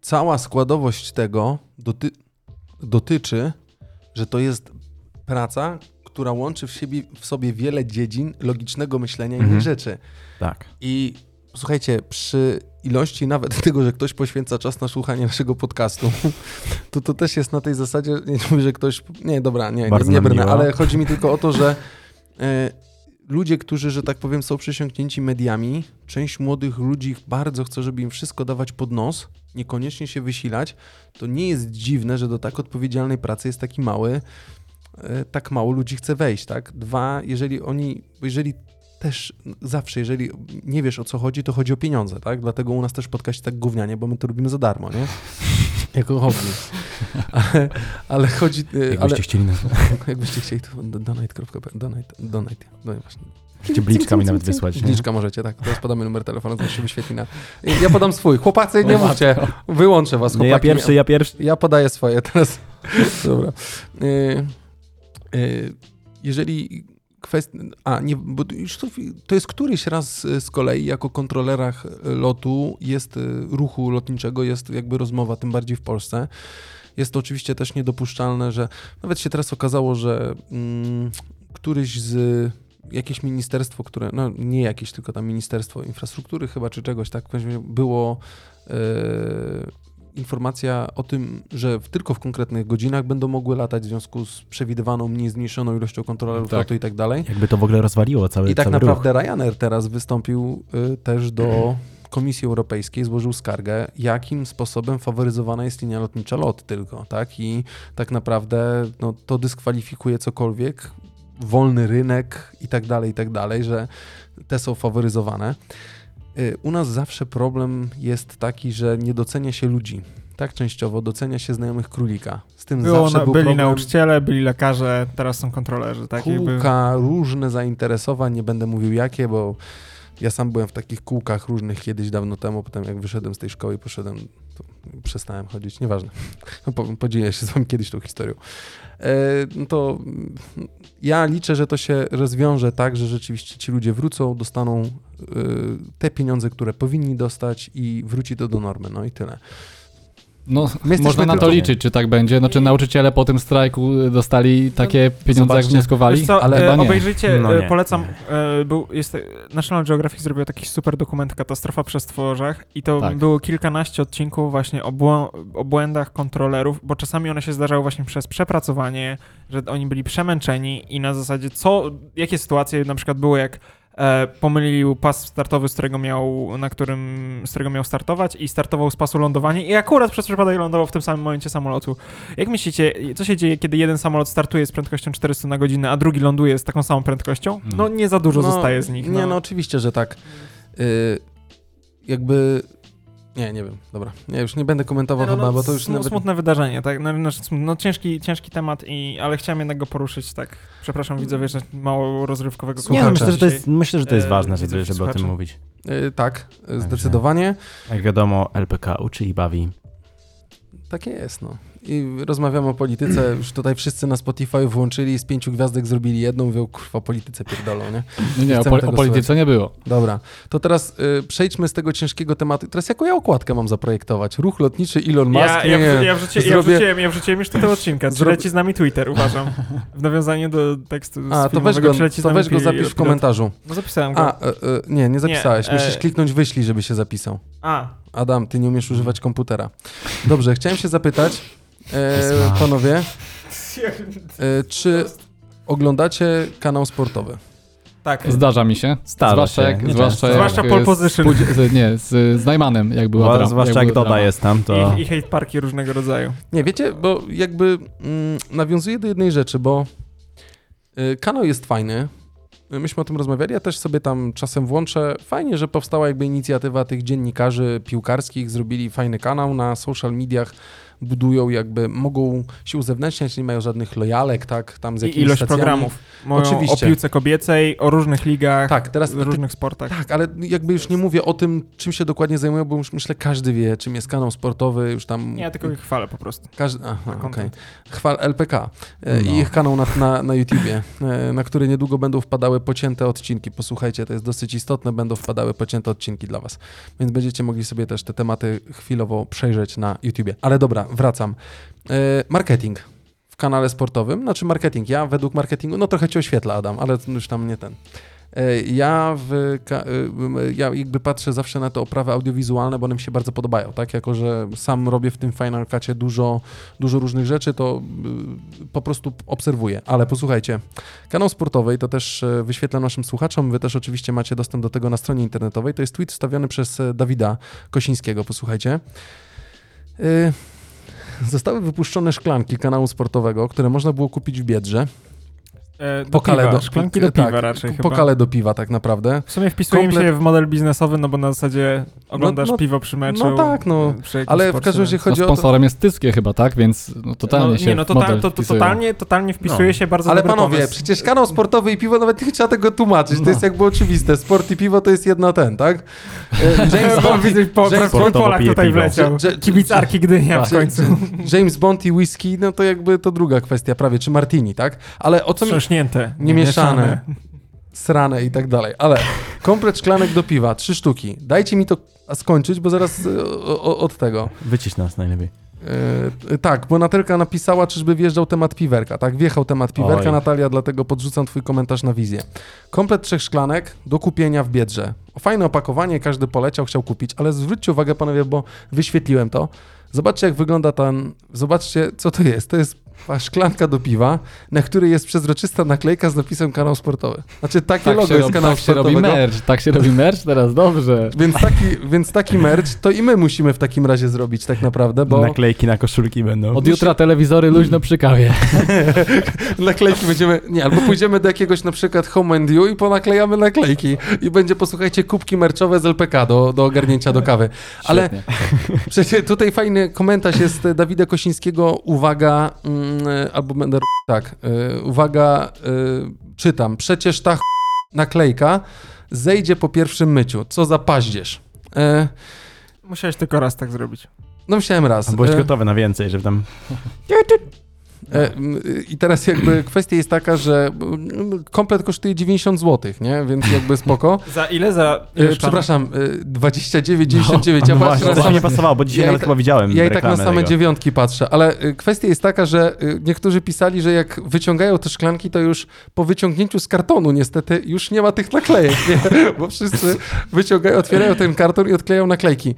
cała składowość tego doty dotyczy, że to jest praca, która łączy w, siebie, w sobie wiele dziedzin logicznego myślenia i Mhm. innych rzeczy. Tak. I słuchajcie, przy ilości nawet tego, że ktoś poświęca czas na słuchanie naszego podcastu, to to też jest na tej zasadzie, nie mówię, że ktoś, nie, dobra, nie, nie, Bardzo nie nam brnę, ale chodzi mi tylko o to, że e, ludzie, którzy, że tak powiem, są przysiągnięci mediami, część młodych ludzi bardzo chce, żeby im wszystko dawać pod nos, niekoniecznie się wysilać, to nie jest dziwne, że do tak odpowiedzialnej pracy jest taki mały, e, tak mało ludzi chce wejść, tak? Dwa, jeżeli oni, jeżeli też zawsze, jeżeli nie wiesz o co chodzi, to chodzi o pieniądze, tak? Dlatego u nas też podcast tak gównianie, bo my to robimy za darmo, nie? Jako hobby. Ale, ale chodzi... e, Jakbyście Ale, chcieli nas... jakbyście chcieli, to donate.pl, donate, donate, no właśnie. Możecie bliczka mi nawet wysłać. nie? Liczka możecie, tak. Teraz podamy numer telefonu, to się wyświetli na... Ja podam swój. Chłopacy, nie mówcie. Wyłączę was, Nie, chłopaki. ja pierwszy, ja pierwszy. Ja podaję swoje teraz. Dobra. Y, y, jeżeli kwestia... A, nie, bo to, jest któryś raz y, z kolei jako kontrolerach y, lotu jest y, ruchu lotniczego, jest jakby rozmowa, tym bardziej w Polsce. Jest to oczywiście też niedopuszczalne, że nawet się teraz okazało, że mm, któryś z jakieś ministerstwo, które, no nie jakieś, tylko tam Ministerstwo Infrastruktury chyba, czy czegoś, tak, było e, informacja o tym, że w, tylko w konkretnych godzinach będą mogły latać w związku z przewidywaną mniej zmniejszoną ilością kontrolerów Tak. lotu i tak dalej. Jakby to w ogóle rozwaliło cały, I tak cały naprawdę ruch. Ryanair teraz wystąpił y, też do Komisji Europejskiej, złożył skargę, jakim sposobem faworyzowana jest linia lotnicza LOT tylko, tak? I tak naprawdę no, to dyskwalifikuje cokolwiek, wolny rynek i tak dalej, i tak dalej, że te są faworyzowane. Y, U nas zawsze problem jest taki, że nie docenia się ludzi. Tak częściowo docenia się znajomych królika. Z tym Było zawsze na, był byli problem. nauczyciele, byli lekarze, teraz są kontrolerzy, tak? Jakby... Kółka, różne zainteresowań, nie będę mówił jakie, bo ja sam byłem w takich kółkach różnych kiedyś dawno temu, potem jak wyszedłem z tej szkoły i poszedłem, to przestałem chodzić, nieważne. No, po- Podzielę się z wami kiedyś tą historią. E, no to mm, ja liczę, że to się rozwiąże tak, że rzeczywiście ci ludzie wrócą, dostaną y, te pieniądze, które powinni dostać i wróci to do normy, no i tyle. No, można na to tylko- liczyć, czy tak będzie. No, czy nauczyciele po tym strajku dostali takie pieniądze, jak zobaczcie. wnioskowali? Wiesz co, ale e, chyba nie. obejrzyjcie, No e, nie. polecam, e, był, jest, National Geographic zrobił taki super dokument Katastrofa przy stworzach i to Tak. było kilkanaście odcinków właśnie o, błę- o błędach kontrolerów, bo czasami one się zdarzały właśnie przez przepracowanie, że oni byli przemęczeni i na zasadzie co, jakie sytuacje na przykład były jak pomylił pas startowy, z którego miał, na którym, z którego miał startować i startował z pasu lądowania i akurat przez przypadek lądował w tym samym momencie samolotu. Jak myślicie, co się dzieje, kiedy jeden samolot startuje z prędkością 400 na godzinę, a drugi ląduje z taką samą prędkością? No nie za dużo No, zostaje z nich. Nie, no oczywiście, że tak. Y, jakby... Nie, nie wiem, dobra. Nie, już nie będę komentował no, chyba, no, bo to już smu- nawet... Smutne wydarzenie, tak? No, no, sm- no ciężki, ciężki temat, i, ale chciałem jednak go poruszyć, tak. Przepraszam widzowie, że mało rozrywkowego Nie, no, słuchacza myślę, że to jest, myślę, że to jest e, ważne, żeby, o tym mówić. Y, tak, y, zdecydowanie. Jak wiadomo, LPK uczy i bawi. Takie jest, no. I rozmawiamy o polityce, już tutaj wszyscy na Spotify włączyli, z pięciu gwiazdek zrobili jedną, mówią, kurwa, o polityce pierdolą, nie? Nie, nie, o, tego o polityce nie było. Dobra, to teraz y, przejdźmy z tego ciężkiego tematu. Teraz jaką ja okładkę mam zaprojektować? Ruch lotniczy Elon Musk? Ja, nie, ja, nie. ja, wrzuci, ja, Zrobię- wrzuciłem, ja wrzuciłem już tytuł odcinka. Zrobię- Leci z nami Twitter, uważam. W nawiązaniu do tekstu z A, to weź go, Przyleci z to weź go pi- zapisz w komentarzu. No zapisałem go. A, e, e, nie, nie zapisałeś. Nie, Musisz e- kliknąć wyślij, żeby się zapisał. A, Adam, ty nie umiesz używać komputera. Dobrze, chciałem się zapytać, e, panowie, e, czy oglądacie kanał sportowy? tak. Zdarza mi się. Zdarza zwłaszcza się, jak, nie zwłaszcza jak Zwłaszcza pole z position. Pudzi- z, nie, z, z Najmanem, jak była dra- Zwłaszcza jak była Doda jest tam, to... I, I hate parki różnego rodzaju. Nie, wiecie, bo jakby mm, nawiązuję do jednej rzeczy, bo y, kanał jest fajny, myśmy o tym rozmawiali, ja też sobie tam czasem włączę. Fajnie, że powstała jakby inicjatywa tych dziennikarzy piłkarskich, zrobili fajny kanał na social mediach, budują jakby, mogą się uzewnętrzniać, nie mają żadnych lojalek, tak, tam z I jakimiś ilość stacjami. programów. Mówią Oczywiście. o piłce kobiecej, o różnych ligach, Tak, teraz różnych sportach. Tak, ale jakby już nie mówię o tym, czym się dokładnie zajmują, bo już myślę, każdy wie, czym jest kanał sportowy, już tam... Ja tylko ich chwalę po prostu. Każdy, aha, okej. content. Chwal LPK e, No. i ich kanał na, na, na YouTubie, e, na który niedługo będą wpadały pocięte odcinki. Posłuchajcie, to jest dosyć istotne, będą wpadały pocięte odcinki dla was. Więc będziecie mogli sobie też te tematy chwilowo przejrzeć na YouTubie. Ale dobra, wracam. E, Marketing w kanale sportowym, znaczy marketing, ja według marketingu, no trochę cię oświetla Adam, ale już tam nie ten. E, Ja, w, e, ja jakby patrzę zawsze na te oprawy audiowizualne, bo one mi się bardzo podobają, tak? Jako, że sam robię w tym Final Cutie dużo, dużo różnych rzeczy, to po prostu obserwuję. Ale posłuchajcie, kanał sportowy, to też wyświetlę naszym słuchaczom, wy też oczywiście macie dostęp do tego na stronie internetowej, to jest tweet wstawiony przez Dawida Kosińskiego, posłuchajcie. Y, Zostały wypuszczone szklanki kanału sportowego, które można było kupić w Biedrze. E, do Pokale piwa. do, Szklanki do tak, piwa raczej chyba. Pokale do piwa tak naprawdę. W sumie wpisuje mi Komplet- się w model biznesowy, no bo na zasadzie oglądasz no- piwo przy meczu. no tak, no. przy jakimś Ale w każdym razie więc- No, chodzi o to... sponsorem jest Tyskie chyba, tak? Więc no, totalnie no, się Nie, no w to, model to, to, wpisuje. totalnie, totalnie wpisuje No. się bardzo Ale dobry panowie, pomysł. przecież kanał sportowy i piwo, nawet nie trzeba tego tłumaczyć, to jest jakby oczywiste. Sport i piwo to jest jedno ten, tak? E, James Bo Bond, widzę, po, James Bond Polak tutaj wleciał. Że- Kibicarki Gdynia w że- końcu. James Bond i whisky, no to jakby to druga kwestia prawie, czy martini, tak? Ale o co mi... Trząśnięte. Nie mieszane. Srane i tak dalej. Ale komplet szklanek do piwa, trzy sztuki. Dajcie mi to skończyć, bo zaraz e, o, o, od tego. Wycisz nas najlepiej. E, tak, bo Natelka napisała, czyżby wjeżdżał temat piwerka. Tak, wjechał temat piwerka, Oj. Natalia, dlatego podrzucam twój komentarz na wizję. Komplet trzech szklanek do kupienia w Biedrze. Fajne opakowanie, każdy poleciał, chciał kupić, ale zwróćcie uwagę, panowie, bo wyświetliłem to. Zobaczcie, jak wygląda ten... Zobaczcie, co to jest. To jest szklanka do piwa, na której jest przezroczysta naklejka z napisem kanał sportowy. Znaczy, takie Tak, logo jest robi, kanału tak się robi merch, tak się robi merch teraz, dobrze. Więc taki, więc taki merch to i my musimy w takim razie zrobić tak naprawdę, bo Naklejki na koszulki będą. Od jutra telewizory luźno przy kawie. naklejki będziemy, nie, albo pójdziemy do jakiegoś na przykład Home and You i ponaklejamy naklejki i będzie, posłuchajcie, kubki merczowe z LPK do, do ogarnięcia do kawy. Ale Świetnie. przecież tutaj fajny komentarz jest Dawida Kosińskiego, uwaga, mm, albo będę, tak, e, uwaga, e, czytam, przecież ta ch- naklejka zejdzie po pierwszym myciu, co za paździerz. Musiałeś tylko raz tak zrobić. no myślałem raz. A byłeś gotowy na więcej, żeby tam... E, I teraz jakby kwestia jest taka, że komplet kosztuje 90 zł, nie? Więc jakby spoko. Za ile? Za E, ile przepraszam, e, 29,99. No ja patrzę właśnie, na to same, mi nie pasowało, bo dzisiaj Ja nawet ta- chyba widziałem ja i tak na same tego. dziewiątki patrzę, ale e, kwestia jest taka, że e, niektórzy pisali, że jak wyciągają te szklanki, to już po wyciągnięciu z kartonu niestety już nie ma tych naklejek, nie? Bo wszyscy wyciągają, otwierają ten karton i odklejają naklejki.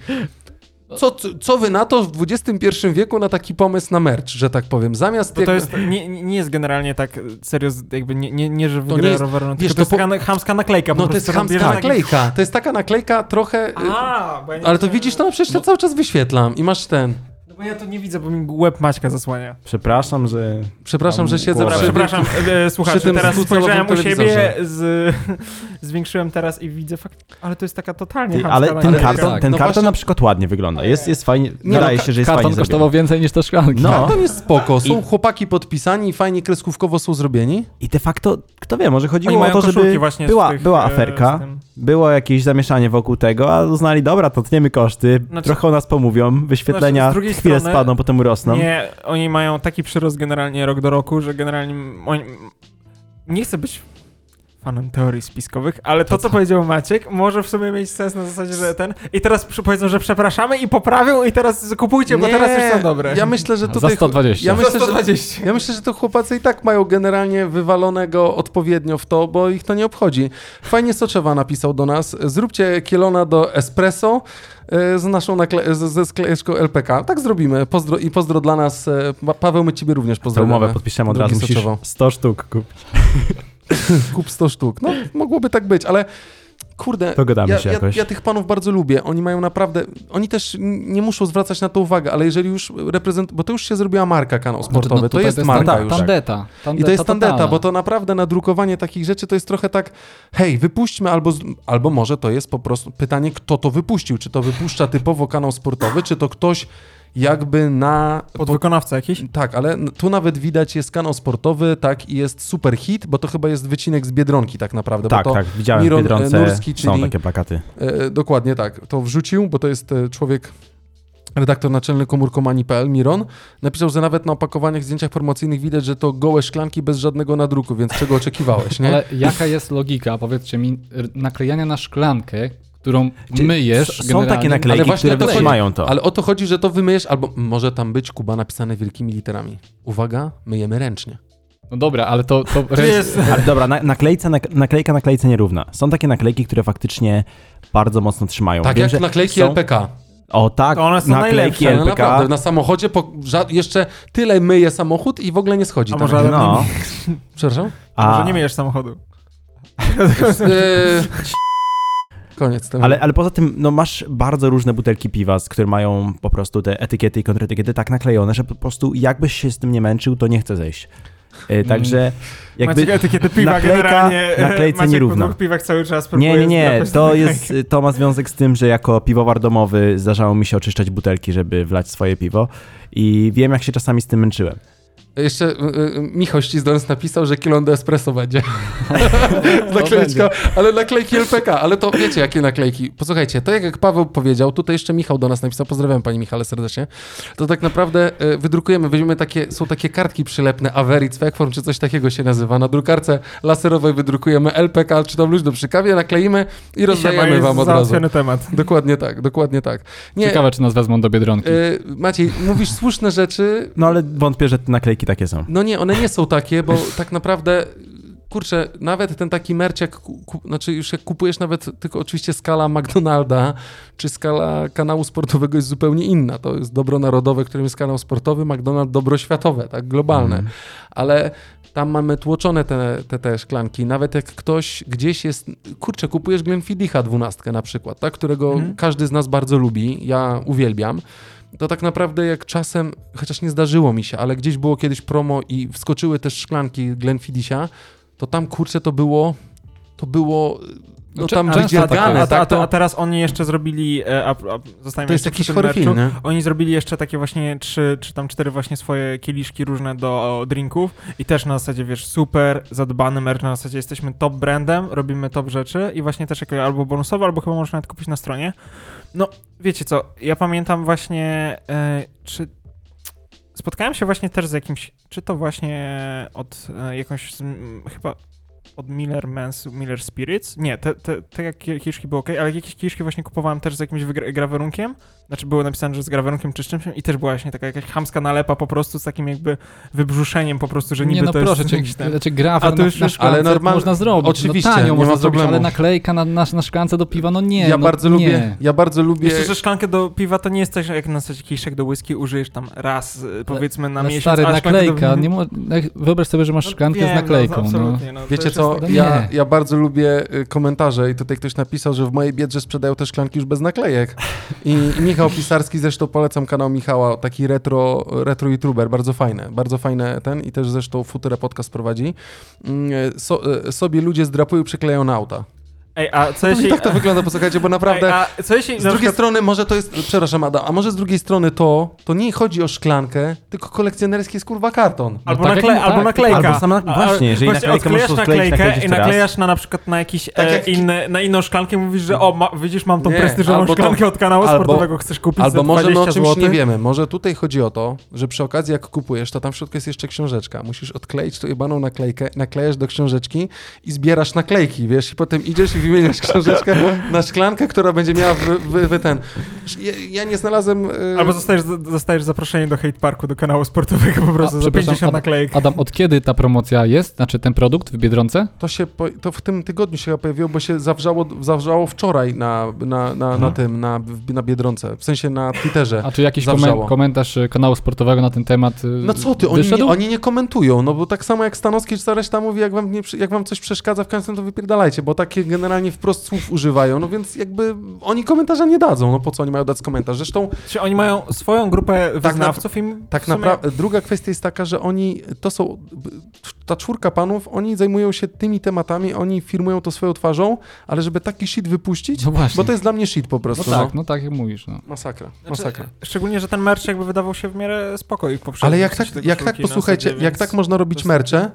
Co, co wy na to w XXI wieku na taki pomysł na merch, że tak powiem? Zamiast... Bo to jest, nie, nie jest generalnie tak serio, jakby nie, nie, nie że wygra rower, no, wiesz, to to jest po- taka chamska naklejka. No to jest chamska naklejka. To jest taka naklejka trochę... A, bo ja nie Ale to widzisz, to no przecież ja cały czas wyświetlam i masz ten... No bo ja to nie widzę, bo mi łeb Maćka zasłania. Przepraszam, że... Przepraszam, że siedzę głowę. Przy... przepraszam, e, słuchajcie, przy teraz spojrzałem u siebie, z, zwiększyłem teraz i widzę fakt, ale to jest taka totalnie Ty, ale ten karton, tak. ten No karton właśnie- na przykład ładnie wygląda. Jest, jest fajnie, Nie, wydaje no, się, że jest Karton fajnie kosztował zrobiony. więcej niż te szklanki. No. Karton jest spoko, są I- chłopaki podpisani i fajnie kreskówkowo są zrobieni. I de facto, kto wie, może chodziło o to, żeby była, tych, była e, aferka, z tym. Było jakieś zamieszanie wokół tego, a uznali, dobra, to tniemy koszty, Znaczy- trochę o nas pomówią, wyświetlenia Znaczy, chwilę strony- spadną, potem urosną. Nie, oni mają taki przyrost generalnie rok do roku, że generalnie oni... Nie chcę być fanem teorii spiskowych, ale to, co powiedział Maciek, może w sumie mieć sens na zasadzie, że ten... I teraz powiedzą, że przepraszamy i poprawią i teraz kupujcie, bo Nie, teraz już są dobre. Ja myślę, że Za tutaj... 120. Ja Za myślę, że, 120. ja myślę, że to chłopacy i tak mają generalnie wywalonego odpowiednio w to, bo ich to nie obchodzi. Fajnie Soczewa napisał do nas, zróbcie kielona do espresso e, z naszą nakle- ze sklejeczką LPK. Tak zrobimy. Pozdro I pozdro dla nas. e, Pa- Paweł, my ciebie również Tę pozdrawiamy. umowę podpiszemy od Drugi razu, musisz Soczewo. 100 sztuk kupić. Kup 100 sztuk. No, mogłoby tak być, ale kurde, Dogadamy ja, się ja, jakoś. ja tych panów bardzo lubię. Oni mają naprawdę, oni też nie muszą zwracać na to uwagę, ale jeżeli już reprezent, bo to już się zrobiła marka kanał sportowy, No, to tutaj jest marka tanda- już. Tandeta. tandeta I to jest tandeta, totalna. bo to naprawdę nadrukowanie takich rzeczy to jest trochę tak, hej, wypuśćmy, albo, albo może to jest po prostu pytanie, kto to wypuścił. Czy to wypuszcza typowo kanał sportowy, czy to ktoś jakby na... Podwykonawca jakiś? Tak, ale tu nawet widać jest kanał sportowy, tak, i jest super hit, bo to chyba jest wycinek z Biedronki tak naprawdę. Tak, bo to tak, widziałem Miron, w Biedronce, e, Nurski, są czyli- takie plakaty. E, dokładnie tak. To wrzucił, bo to jest e, człowiek, redaktor naczelny komórkomani.pl, Miron. Napisał, że nawet na opakowaniach, zdjęciach promocyjnych widać, że to gołe szklanki bez żadnego nadruku, więc czego oczekiwałeś, nie? Ale jaka jest logika, powiedzcie mi, naklejania na szklankę, którą Czy myjesz Są takie naklejki, Ale właśnie które wytrzymają to. Ale o to chodzi, że to wymyjesz, albo może tam być, Kuba, napisane wielkimi literami. Uwaga, myjemy ręcznie. No dobra, ale to... to jest... Ale dobra, na, naklejca, nak, naklejka naklejce nierówna. Są takie naklejki, które faktycznie bardzo mocno trzymają. Tak Wiem, jak że naklejki są- LPK. O tak, To one są naklejki LPK. naprawdę, na samochodzie po, jeszcze tyle myje samochód i w ogóle nie schodzi A tam. może ale No, Przepraszam? a, Może nie myjesz samochodu. Koniec ale, ale poza tym, no masz bardzo różne butelki piwa, z które mają po prostu te etykiety i kontraetykiety tak naklejone, że po prostu jakbyś się z tym nie męczył, to nie chce zejść. E, Także jakby... Macie etykietę piwa naklejka- generalnie. naklejce Maciek nierówna. po piwach cały czas próbuje Nie, nie, nie, to jest, to ma związek z tym, że jako piwowar domowy zdarzało mi się oczyszczać butelki, żeby wlać swoje piwo i wiem, jak się czasami z tym męczyłem. Jeszcze y, y, Michał Ścizdorys napisał, że kilon do espresso będzie. Naklejeczka, będzie. ale naklejki LPK, ale to wiecie jakie naklejki. Posłuchajcie, to jak, jak Paweł powiedział, tutaj jeszcze Michał do nas napisał, pozdrawiam Pani Michale serdecznie, to tak naprawdę y, wydrukujemy, weźmiemy takie, są takie kartki przylepne, Averit, Specform czy coś takiego się nazywa, na drukarce laserowej wydrukujemy LPK, czy tam luźno przy kawie, nakleimy i rozdajemy Wam od razu. temat. Dokładnie tak, dokładnie tak. Nie, Ciekawe, czy nas wezmą do Biedronki. y, Maciej, mówisz słuszne rzeczy, No ale wątpię, że te naklejki takie są. no nie, one nie są takie, bo tak naprawdę, kurczę, nawet ten taki merch, jak, znaczy już jak kupujesz nawet, tylko oczywiście skala McDonalda, czy skala kanału sportowego jest zupełnie inna. To jest dobro narodowe, którym jest kanał sportowy, McDonald dobro światowe, tak, globalne. Mhm. Ale tam mamy tłoczone te, te, te szklanki. Nawet jak ktoś gdzieś jest, kurczę, kupujesz Glenfiddicha dwunastkę na przykład, tak, którego Mhm. każdy z nas bardzo lubi, ja uwielbiam, to tak naprawdę jak czasem, chociaż nie zdarzyło mi się, ale gdzieś było kiedyś promo i wskoczyły też szklanki Glenfiddisha, to tam kurczę to było, to było, no Znaczy, tam często wydziergane, tak a, tak, a, to, a teraz oni jeszcze zrobili, e, a, a to jest jakiś chory film, nie? Oni zrobili jeszcze takie właśnie trzy, czy tam cztery właśnie swoje kieliszki różne do drinków i też na zasadzie, wiesz, super zadbany merch, na zasadzie jesteśmy top brandem, robimy top rzeczy i właśnie też jako albo bonusowe, albo chyba można nawet kupić na stronie. No, wiecie co, ja pamiętam właśnie, e, czy spotkałem się właśnie też z jakimś, czy to właśnie od e, jakąś, z, m, chyba od Miller Mens, Miller Spirits. Nie, te, te, te jak kieliszki były ok, ale jakieś kieliszki właśnie kupowałem też z jakimś wygra- grawerunkiem. Znaczy było napisane, że z grawerunkiem czy z czymś i też była właśnie taka jakaś chamska nalepa po prostu z takim jakby wybrzuszeniem po prostu, że niby nie no to proszę, jest jakiś ten... znaczy to na, już na szklance ale normal- można zrobić. oczywiście, no, tanio nie można ma zrobić, problemu. ale naklejka na, na, na szklance do piwa, no nie. ja no, bardzo nie. lubię, ja bardzo lubię, Jeszcze, że szklankę do piwa to nie jest tak, że jak na zasadzie kieliszek do whisky użyjesz tam raz, y, powiedzmy, na Ale miesiąc. stary, naklejka, do... nie mo... wyobraź sobie, że masz No szklankę wiem, z naklejką. No, No, no, Wiecie już co, no ja, ja bardzo lubię y, komentarze i tutaj ktoś napisał, że w mojej biedrze sprzedają te szklanki już bez naklejek. I, Michał Pisarski, zresztą polecam kanał Michała, taki retro, retro youtuber, bardzo fajne, bardzo fajne ten i też zresztą Future Podcast prowadzi. Mm, So, y, sobie ludzie zdrapują, przykleją na auta. Ej, a co No jeśli... i tak to wygląda, posłuchajcie, bo naprawdę... Ej, a co jeśli Z drugiej przykład... strony może to jest, przepraszam Ada, a może z drugiej strony to, to nie chodzi o szklankę, tylko kolekcjonerski jest kurwa karton. Albo, tak jak nakle- nie- albo tak, naklejka. albo sama- A- właśnie, jeżeli właśnie naklejkę możesz naklejkę nakleić i naklejasz na na przykład na jakiś Tak e, jak- inny, na inną szklankę mówisz, że o, ma, widzisz, mam tą Nie, prestiżową albo to- szklankę od kanału albo- sportowego, chcesz kupić Albo może 20 my o czymś zł. nie wiemy. Może tutaj chodzi o to, że przy okazji jak kupujesz, to tam w środku jest jeszcze książeczka. Musisz odkleić tą jebaną naklejkę, naklejasz do książeczki i zbierasz naklejki, wiesz, i potem idziesz i wymieniasz książeczkę na szklankę, która będzie miała wy, wy, wy ten. Ja, ja nie znalazłem... y, Albo zostajesz, dostajesz zaproszenie do hate parku, do kanału sportowego po prostu A, za przepraszam, 50 Adam- naklejek. Adam, od kiedy ta promocja jest? Znaczy ten produkt w Biedronce? To się po, to w tym tygodniu się pojawiło, bo się zawrzało, zawrzało wczoraj na, na, na, na tym, na, na Biedronce. W sensie na Twitterze. A czy jakiś Zawrzało. komen- komentarz y, kanału sportowego na ten temat y, No co ty, oni nie, oni nie komentują, no bo tak samo jak Stanowski czy ta reszta mówi, jak wam, nie, jak wam coś przeszkadza w końcu, to wypierdalajcie, bo takie generalnie wprost słów używają, no więc jakby oni komentarza nie dadzą, no po co oni mają dać komentarz? Zresztą Czy oni mają swoją grupę na- wyznawców i tak w sumie- naprawdę druga kwestia jest taka, że oni, to są, ta czwórka panów, oni zajmują się tymi tematami, oni firmują to swoją twarzą, ale żeby taki shit wypuścić, No bo to jest dla mnie shit po No prostu. tak, no tak jak mówisz. No. Masakra, Znaczy, masakra. Szczególnie, że ten merch jakby wydawał się w miarę spokojny poprzednio. Ale jak tak, jak tak posłuchajcie, jak tak można robić mercze,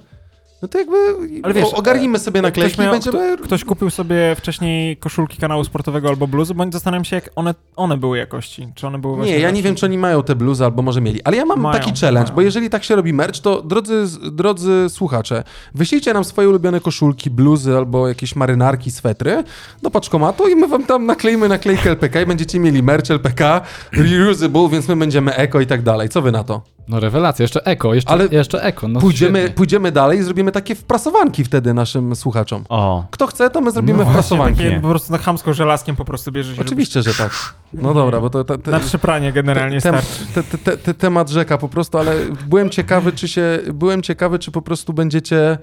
no to jakby Ale wiesz, ogarnijmy sobie jak naklejki miał- będziemy... Ktoś kupił sobie wcześniej koszulki kanału sportowego albo bluzy, bądź zastanawiam się, jak one, one były jakości. Czy one były właśnie Nie, ja nie wiem, czy oni mają te bluzy, albo może mieli. Ale ja mam Mają, taki challenge, mają. bo jeżeli tak się robi merch, to drodzy, drodzy słuchacze, wyślijcie nam swoje ulubione koszulki, bluzy albo jakieś marynarki, swetry do paczkomatu i my wam tam nakleimy naklejkę LPK i będziecie mieli merch LPK, reusable, więc my będziemy eko i tak dalej. Co wy na to? no rewelacja, jeszcze eko, jeszcze, Ale jeszcze eko. No Pójdziemy, świetnie. pójdziemy dalej i zrobimy takie wprasowanki wtedy naszym słuchaczom. O, Kto chce, to my zrobimy No właśnie, wprasowanki. Takie po prostu na chamsko żelazkiem po prostu bierzesz i Oczywiście, że tak. No dobra, bo to... to robisz- Na przepranie generalnie Tem, starczy. te, te, te, te, temat rzeka po prostu, ale byłem ciekawy, czy się, byłem ciekawy, czy po prostu będziecie,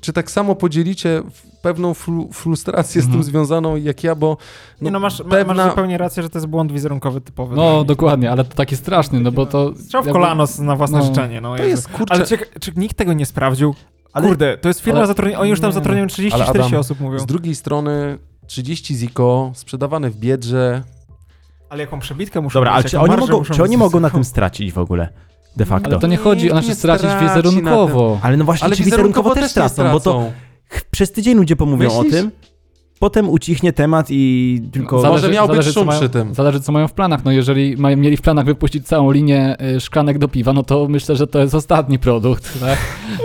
czy tak samo podzielicie pewną fru, frustrację z tym Mhm. związaną jak ja, bo Nie no, masz, ma- pewna- masz zupełnie rację, że to jest błąd wizerunkowy typowy. No dokładnie, ale to taki straszny, no bo to... Strzał w jakby- kolano na własne no. życzenie. No, to jest kurczę... Ale czy, czy nikt tego nie sprawdził? Ale- Kurde, to jest firma ale- zatrudnienia, oni już tam zatrudniają Ale 30-40 Adam, osób mówią. Z drugiej strony 30 ziko, sprzedawane w Biedrze. Ale jaką przebitkę muszą dobra, mieć, ale czy oni, marżę mogą, muszą czy oni mogą na tym stracić w ogóle? De facto. Ale to nie chodzi, ona się stracić straci na wizerunkowo. Ale no właśnie, Ale czy wizerunkowo też nie stracą, bo to przez tydzień ludzie pomówią Myślisz? o tym, potem ucichnie temat i tylko... Zale- Może miał być zależy, szum co mają, przy tym. Zależy, co mają w planach. No jeżeli mają, mieli w planach wypuścić całą linię y, szklanek do piwa, no to myślę, że to jest ostatni produkt, tak?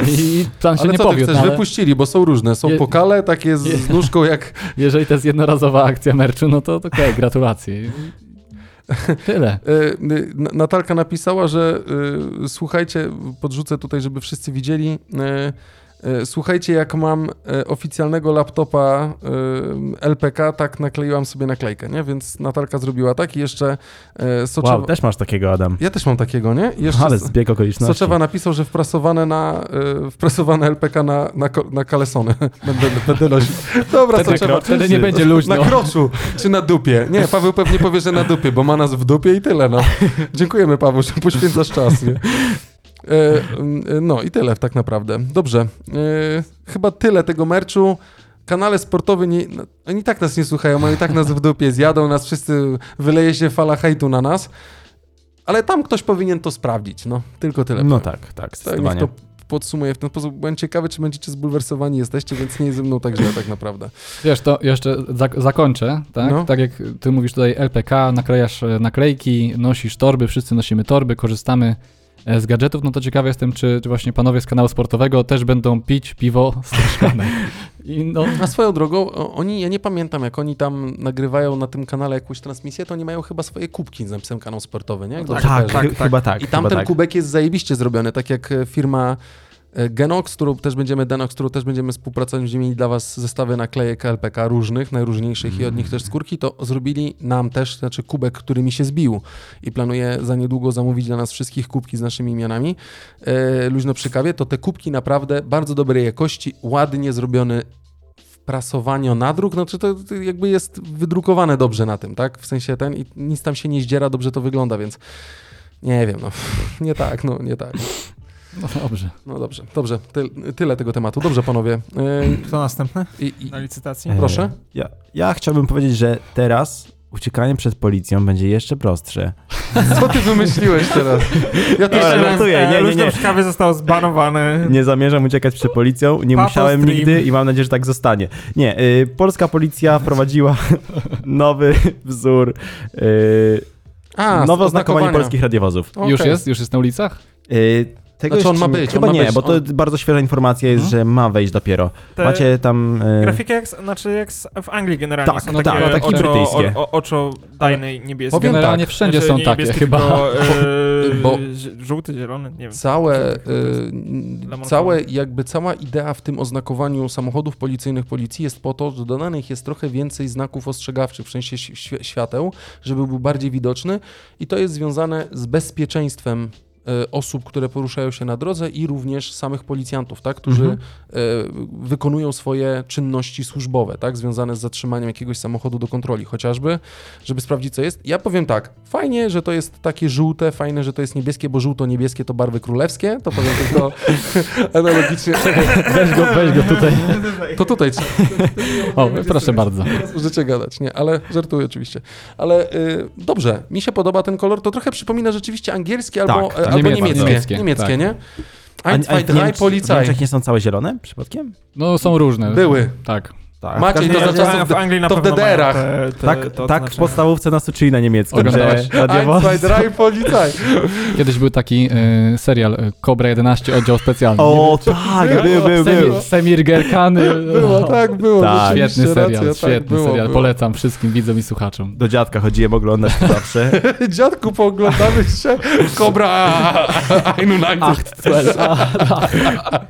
I plan się Ale nie co ty powiódł, chcesz? no, ale Wypuścili, bo są różne. Są Je- pokale takie z, Je- z nóżką jak... jeżeli to jest jednorazowa akcja merchu, no to to okej, gratulacje. Tyle. Y, N- Natalka napisała, że y, słuchajcie, podrzucę tutaj, żeby wszyscy widzieli. Y, Słuchajcie, jak mam y, oficjalnego laptopa y, LPK, tak nakleiłam sobie naklejkę, nie? Więc Natalka zrobiła tak i jeszcze Soczewa... Wow, też masz takiego, Adam. Ja też mam takiego, nie? Jeszcze Ale zbieg okoliczności. Soczewa napisał, że wprasowane na wprasowane LPK na, na, na kalesony. będę, będę nosić. Dobra, Wtedy Soczewa. Wtedy nie będzie luźno. Na kroczu, czy na dupie. Nie, Paweł pewnie powie, że na dupie, bo ma nas w dupie i tyle, no. Dziękujemy, Paweł, że poświęcasz czas, nie? E, mm, no i tyle tak naprawdę. Dobrze. E, chyba tyle tego merczu. Kanale sportowe, nie, no, oni tak nas nie słuchają, oni tak nas w dupie zjadą, nas wszyscy, wyleje się fala hejtu na nas. Ale tam ktoś powinien to sprawdzić, no. Tylko tyle. No powiem. tak, tak, Tak, zdecydowanie. to podsumuję w ten sposób. Byłem ciekawy, czy będziecie zbulwersowani jesteście, więc nie jest ze mną tak źle tak naprawdę. Wiesz, to jeszcze zak- zakończę, tak? No. Tak jak ty mówisz tutaj LPK, naklejasz e, naklejki, nosisz torby, wszyscy nosimy torby, korzystamy z gadżetów, no to ciekawy jestem, czy, czy właśnie panowie z kanału sportowego też będą pić piwo z szklanek. I no, A swoją drogą, oni, ja nie pamiętam, jak oni tam nagrywają na tym kanale jakąś transmisję, to oni mają chyba swoje kubki z napisem kanał sportowy, nie? Dobrze Tak, kojarzę. tak, chyba tak. I tam ten tak. kubek jest zajebiście zrobiony, tak jak e, firma e, Genox, którą też będziemy, Denox, którą też będziemy współpracować, będziemy mieli dla was zestawy naklejek LPK różnych, najróżniejszych i od nich też skórki, to zrobili nam też, znaczy kubek, który mi się zbił i planuję za niedługo zamówić dla nas wszystkich kubki z naszymi imionami, e, luźno przy kawie, to te kubki naprawdę bardzo dobrej jakości, ładnie zrobiony prasowanie nadruk, znaczy to to jakby jest wydrukowane dobrze na tym, tak? W sensie ten i nic tam się nie zdziera, dobrze to wygląda, więc nie wiem, no nie tak, no nie tak. No dobrze. No dobrze, dobrze, ty, tyle tego tematu. Dobrze, panowie. Yy, Kto następny i, i, na licytacji? E, Proszę? Ja, ja chciałbym powiedzieć, że teraz uciekanie przed policją będzie jeszcze prostsze. co ty wymyśliłeś teraz? Ja też chciałem- żartuję, nie, nie, Luźno nie. kawie został zbanowany. Nie zamierzam uciekać przed policją, nie Papo musiałem stream. nigdy i mam nadzieję, że tak zostanie. Nie, y, polska policja wprowadziła nowy wzór, y, A, nowe oznakowanie polskich radiowozów. Okej. Już jest? Już jest na ulicach? Y, Tego Znaczy, on ma być, Chyba ma nie, być, bo to on- bardzo świeża informacja jest, że ma wejść dopiero. Te Macie tam... E, grafiki jak, znaczy jak w Anglii generalnie Tak, są no takie, tak, takie oczo, brytyjskie. o, o, oczo dajnej niebieskie. Powiem Generalnie tak, wszędzie Znaczy, są takie chyba. Tylko, e, Bo- żółty, zielony, nie wiem. Całe, y, Lemon całe, jakby cała idea w tym oznakowaniu samochodów policyjnych policji jest po to, że dodanych jest trochę więcej znaków ostrzegawczych, w sensie świ- świateł, żeby był bardziej widoczny i to jest związane z bezpieczeństwem y, osób, które poruszają się na drodze i również samych policjantów, tak, którzy Mhm. y, wykonują swoje czynności służbowe, tak, związane z zatrzymaniem jakiegoś samochodu do kontroli, chociażby, żeby sprawdzić, co jest. Ja powiem tak, fajnie, że to jest takie żółte, fajne, że to jest niebieskie, bo żółto-niebieskie to barwy królewskie, to powiem tylko analogicznie. Weź go, weź go tutaj. To tutaj. O, proszę bardzo. Możecie gadać, nie, ale żartuję oczywiście. Ale y, dobrze, mi się podoba ten kolor, to trochę przypomina rzeczywiście angielskie albo, Tak, e, tak. albo Niemieckie, niemieckie. Niemieckie, niemieckie, nie? a- Ein, zwei, drei, Polizei. Niemczech nie są całe zielone przypadkiem? No są różne. Były. Tak. Tak. Maciej, to za czasów- w Anglii na to w DDR-ach. te, te, Tak, te tak w podstawówce nas uczyli na niemieckim, Polizei. Kiedyś był taki e, serial e, Cobra 11, oddział specjalny. O, tak, był, był, był. Semir, Semir Gerkany. Było, tak, było. Tak. Świetny serial, racja, tak, świetny było, serial. było. Polecam wszystkim widzom i słuchaczom. Do dziadka chodziłem oglądać to zawsze. Dziadku, pooglądamy się. Und eins.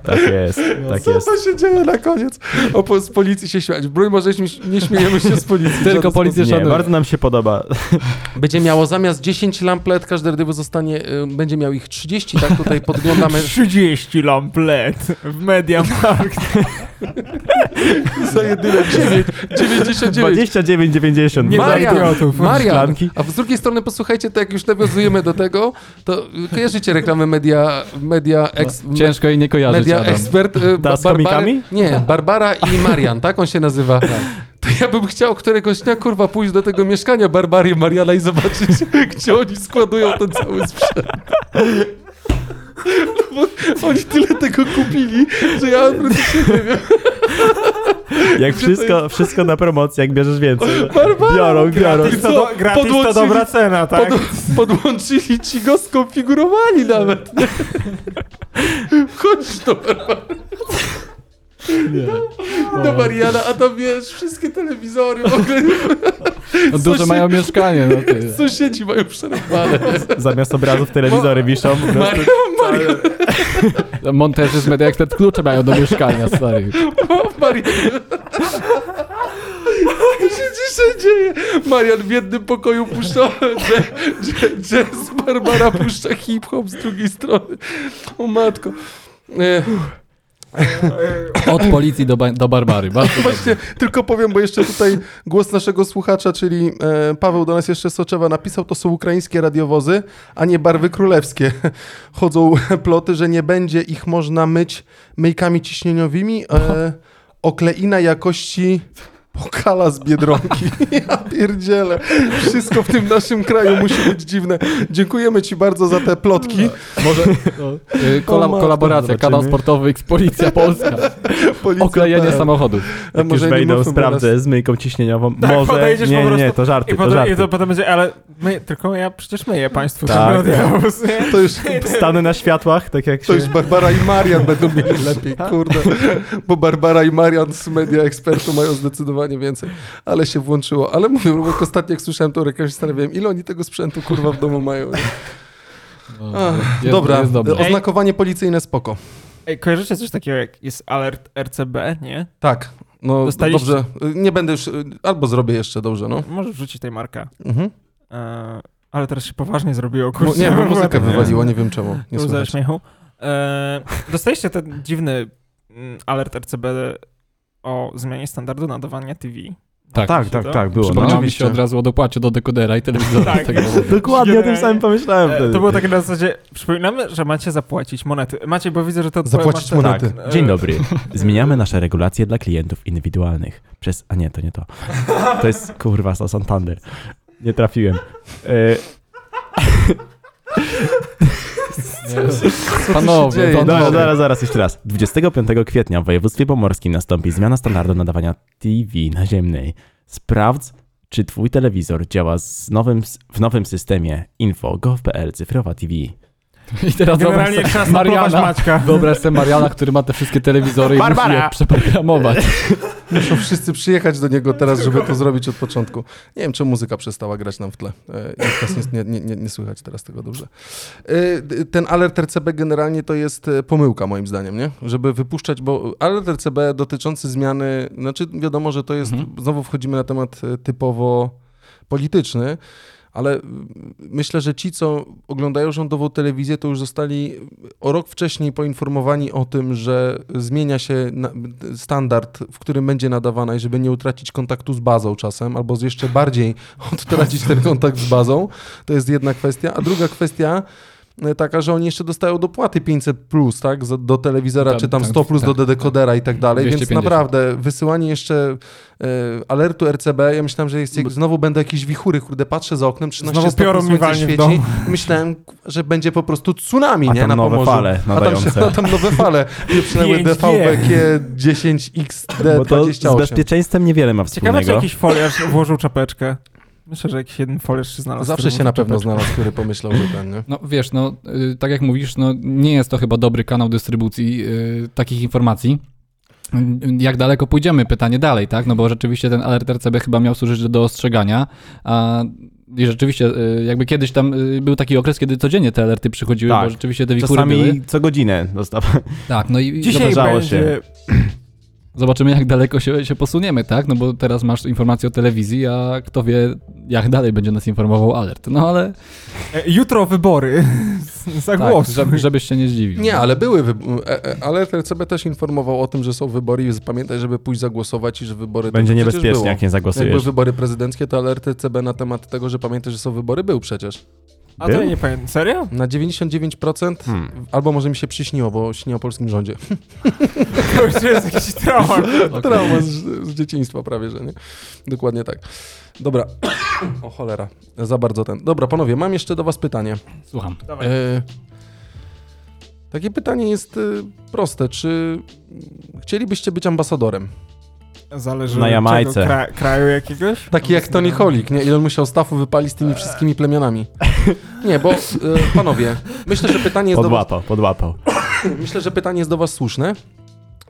Tak jest, tak Co jest. to się dzieje na koniec? O, z policji się śmiać. Broń Boże, nie, śmiejemy się z policji. Tylko policję Nie, bardzo nam się podoba. Będzie miało zamiast 10 lamp LED, każde RDW zostanie, y, będzie miał ich 30, tak tutaj podglądamy 30 lamp LED w Mediamarkt. za jedyne 9, 99. 29,90. Nie Marian. Marian, a z drugiej strony posłuchajcie, to jak już nawiązujemy do tego, to kojarzycie reklamę Media, media ex, Ciężko jej nie kojarzyć, Media Adam. Expert. y, Ta Ba- z komikami? Nie, Barbara i Marian, tak on się nazywa. To ja bym chciał któregoś dnia, kurwa, pójść do tego mieszkania Barbary i Mariana i zobaczyć, gdzie oni składują ten cały sprzęt. No bo oni tyle tego kupili, że ja praktycznie nie wiem. Jak wszystko, wszystko na promocji, jak bierzesz więcej. Barbara! Biorą, biorą. Gratis to, do, gratis to dobra cena, tak? Pod, podłączyli ci go, skonfigurowali nawet. Chodź do Barbary. Do Mariana, a tam wiesz, wszystkie telewizory, w ogóle No, duże mają mieszkanie, no ty. sąsiedzi mają przerwane. Zamiast obrazów telewizory wiszą. po prostu- Marian, Marian, Monterzy z Media Expert klucze mają do mieszkania, stary. Marian. Co się dzisiaj dzieje? Marian w jednym pokoju puszcza jazz, jazz, Barbara puszcza hip-hop z drugiej strony. O matko. E, Od policji do, ba- do Barbary. Bardzo Właśnie, tylko powiem, bo jeszcze tutaj głos naszego słuchacza, czyli e, Paweł do nas jeszcze Soczewa napisał, to są ukraińskie radiowozy, a nie barwy królewskie. Chodzą ploty, że nie będzie ich można myć myjkami ciśnieniowymi. E, okleina jakości pokala z Biedronki. Ja pierdzielę. Wszystko w tym naszym kraju musi być dziwne. Dziękujemy ci bardzo za te plotki. Może y, kola- O matko, kolaboracja, zobaczymy. kanał sportowy X Policja Polska. Policja Oklejenie PL. samochodów. A Jak już wejdą, sprawdzę z myjką ciśnieniową. Tak, Może. Nie, nie, to żarty, I to potem, I żarty. to potem będzie, ale my, tylko ja przecież myję państwu Tak. To już Stanę na światłach, tak jak To się... już Barbara i Marian będą mieli lepiej, kurde. Bo Barbara i Marian z media ekspertu mają zdecydowanie więcej. Ale się włączyło. Ale mówię, bo ostatnio jak słyszałem tą reklamę, się zastanawiałem, ile oni tego sprzętu kurwa w domu mają. No, Ach, jest, Dobra, Jest dobrze. oznakowanie policyjne spoko. Ej, kojarzycie coś takiego jak jest alert RCB, nie? Tak, no Dostaliście- dobrze. Nie będę już, albo zrobię jeszcze dobrze, no. Możesz wrzucić tej marka. Mhm. E, ale teraz się poważnie zrobiło, kurczę. Nie, bo muzykę wywaliło, nie wiem czemu. Nie słychać. śmiechu. E, dostaliście ten dziwny mm, alert RCB o zmianie standardu nadawania TV. Tak, Tak, tak, tak, było. No. Przypomniało mi oczywiście. się od razu o dopłacie do dekodera i telewizora. Tak. Tego Dokładnie o tym samym pomyślałem E, wtedy. to było takie na zasadzie, przypominamy, że macie zapłacić monety. Macie, bo widzę, że to... Zapłacić monety. tak, e, Dzień dobry. Zmieniamy nasze regulacje dla klientów indywidualnych. Przez. A nie, to nie to. To jest kurwa to Santander. Nie trafiłem. Panowie, Dobra. zaraz, zaraz, jeszcze raz. 25 kwietnia w województwie pomorskim nastąpi zmiana standardu nadawania TV naziemnej. Sprawdź, czy twój telewizor działa z nowym, w nowym systemie info.gov.pl cyfrowa TV. I teraz Generalnie trzeba Mariana, Maćka. wyobraź sobie Mariana, który ma te wszystkie telewizory i musi Barbara! je przeprogramować. Muszą wszyscy przyjechać do niego teraz, żeby to zrobić od początku. Nie wiem, czy muzyka przestała grać nam w tle. E, nie, nie, nie, nie słychać teraz tego dobrze. E, Ten alert RCB generalnie to jest e, pomyłka moim zdaniem, nie? Żeby wypuszczać, bo alert RCB dotyczący zmiany, znaczy wiadomo, że to jest, Mhm. znowu wchodzimy na temat typowo polityczny, ale mm, myślę, że ci, co oglądają rządową telewizję, to już zostali o rok wcześniej poinformowani o tym, że zmienia się standard, w którym będzie nadawana i żeby nie utracić kontaktu z bazą czasem, albo jeszcze bardziej odtracić ten kontakt z bazą. To jest jedna kwestia. A druga kwestia taka, że oni jeszcze dostają dopłaty 500 plus, tak, do telewizora, Tak, czy tam tak, 100 plus tak, do dekodera i tak dalej, więc 250. naprawdę wysyłanie jeszcze e, alertu RCB, ja myślałem, że jest, jak znowu będą jakieś wichury, kurde, patrzę za oknem, 13 Znowu stopni piorun mi świeci, domu. myślałem, że będzie po prostu tsunami, A nie, tam na nowe Pomorzu. fale A tam, a tam nowe fale, i przynajmniej 5G. DVB-G 10XD28. Bo to z bezpieczeństwem niewiele ma Ciekawe, czy wspólnego. jakiś foliarz włożył czapeczkę. Myślę, że jakiś jeden foliarz się znalazł. Zawsze się na pewno znalazł, który pomyślał, że ten, nie? No wiesz, no y, tak jak mówisz, no nie jest to chyba dobry kanał dystrybucji y, takich informacji. Y, Jak daleko pójdziemy? Pytanie dalej, tak? No bo rzeczywiście ten alert RCB chyba miał służyć do, do ostrzegania, a i rzeczywiście y, jakby kiedyś tam y, był taki okres, kiedy codziennie te alerty przychodziły, Tak. bo rzeczywiście te wichury były. Czasami co godzinę dostawałem. Tak, no i Dzisiaj Zdarzało będzie... zobaczymy jak daleko się, się posuniemy, tak? No bo teraz masz informacje o telewizji, a kto wie jak dalej będzie nas informował alert. No ale E, Jutro wybory. Za tak, żeby, żebyś się nie zdziwił. Nie, ale były, wy- e, e, alert RCB też informował o tym, że są wybory i pamiętaj, żeby pójść zagłosować i że wybory... Będzie niebezpiecznie, było. jak nie Jak były zagłosujesz. wybory prezydenckie, to alert RCB na temat tego, że pamiętaj, że są wybory, był przecież. A to ja nie pamiętam. Serio? Na 99%, Hmm. albo może mi się przyśniło, bo śni o polskim rządzie. To już jest jakiś trauma. Okej. Trauma z, z dzieciństwa prawie, że nie? Dokładnie tak. Dobra. o cholera, za bardzo ten. Dobra, panowie, mam jeszcze do was pytanie. Słucham. Dawaj. E, takie pytanie jest e, proste. Czy chcielibyście być ambasadorem? Zależy Na od Jamajce. Kra kraju jakiegoś? Taki jak Tony Holik, nie? Ile on musiał stafu wypalić z tymi wszystkimi plemionami. Nie, bo e, panowie, myślę, że pytanie jest do was, Podłapał, podłapał. myślę, że pytanie jest do was słuszne.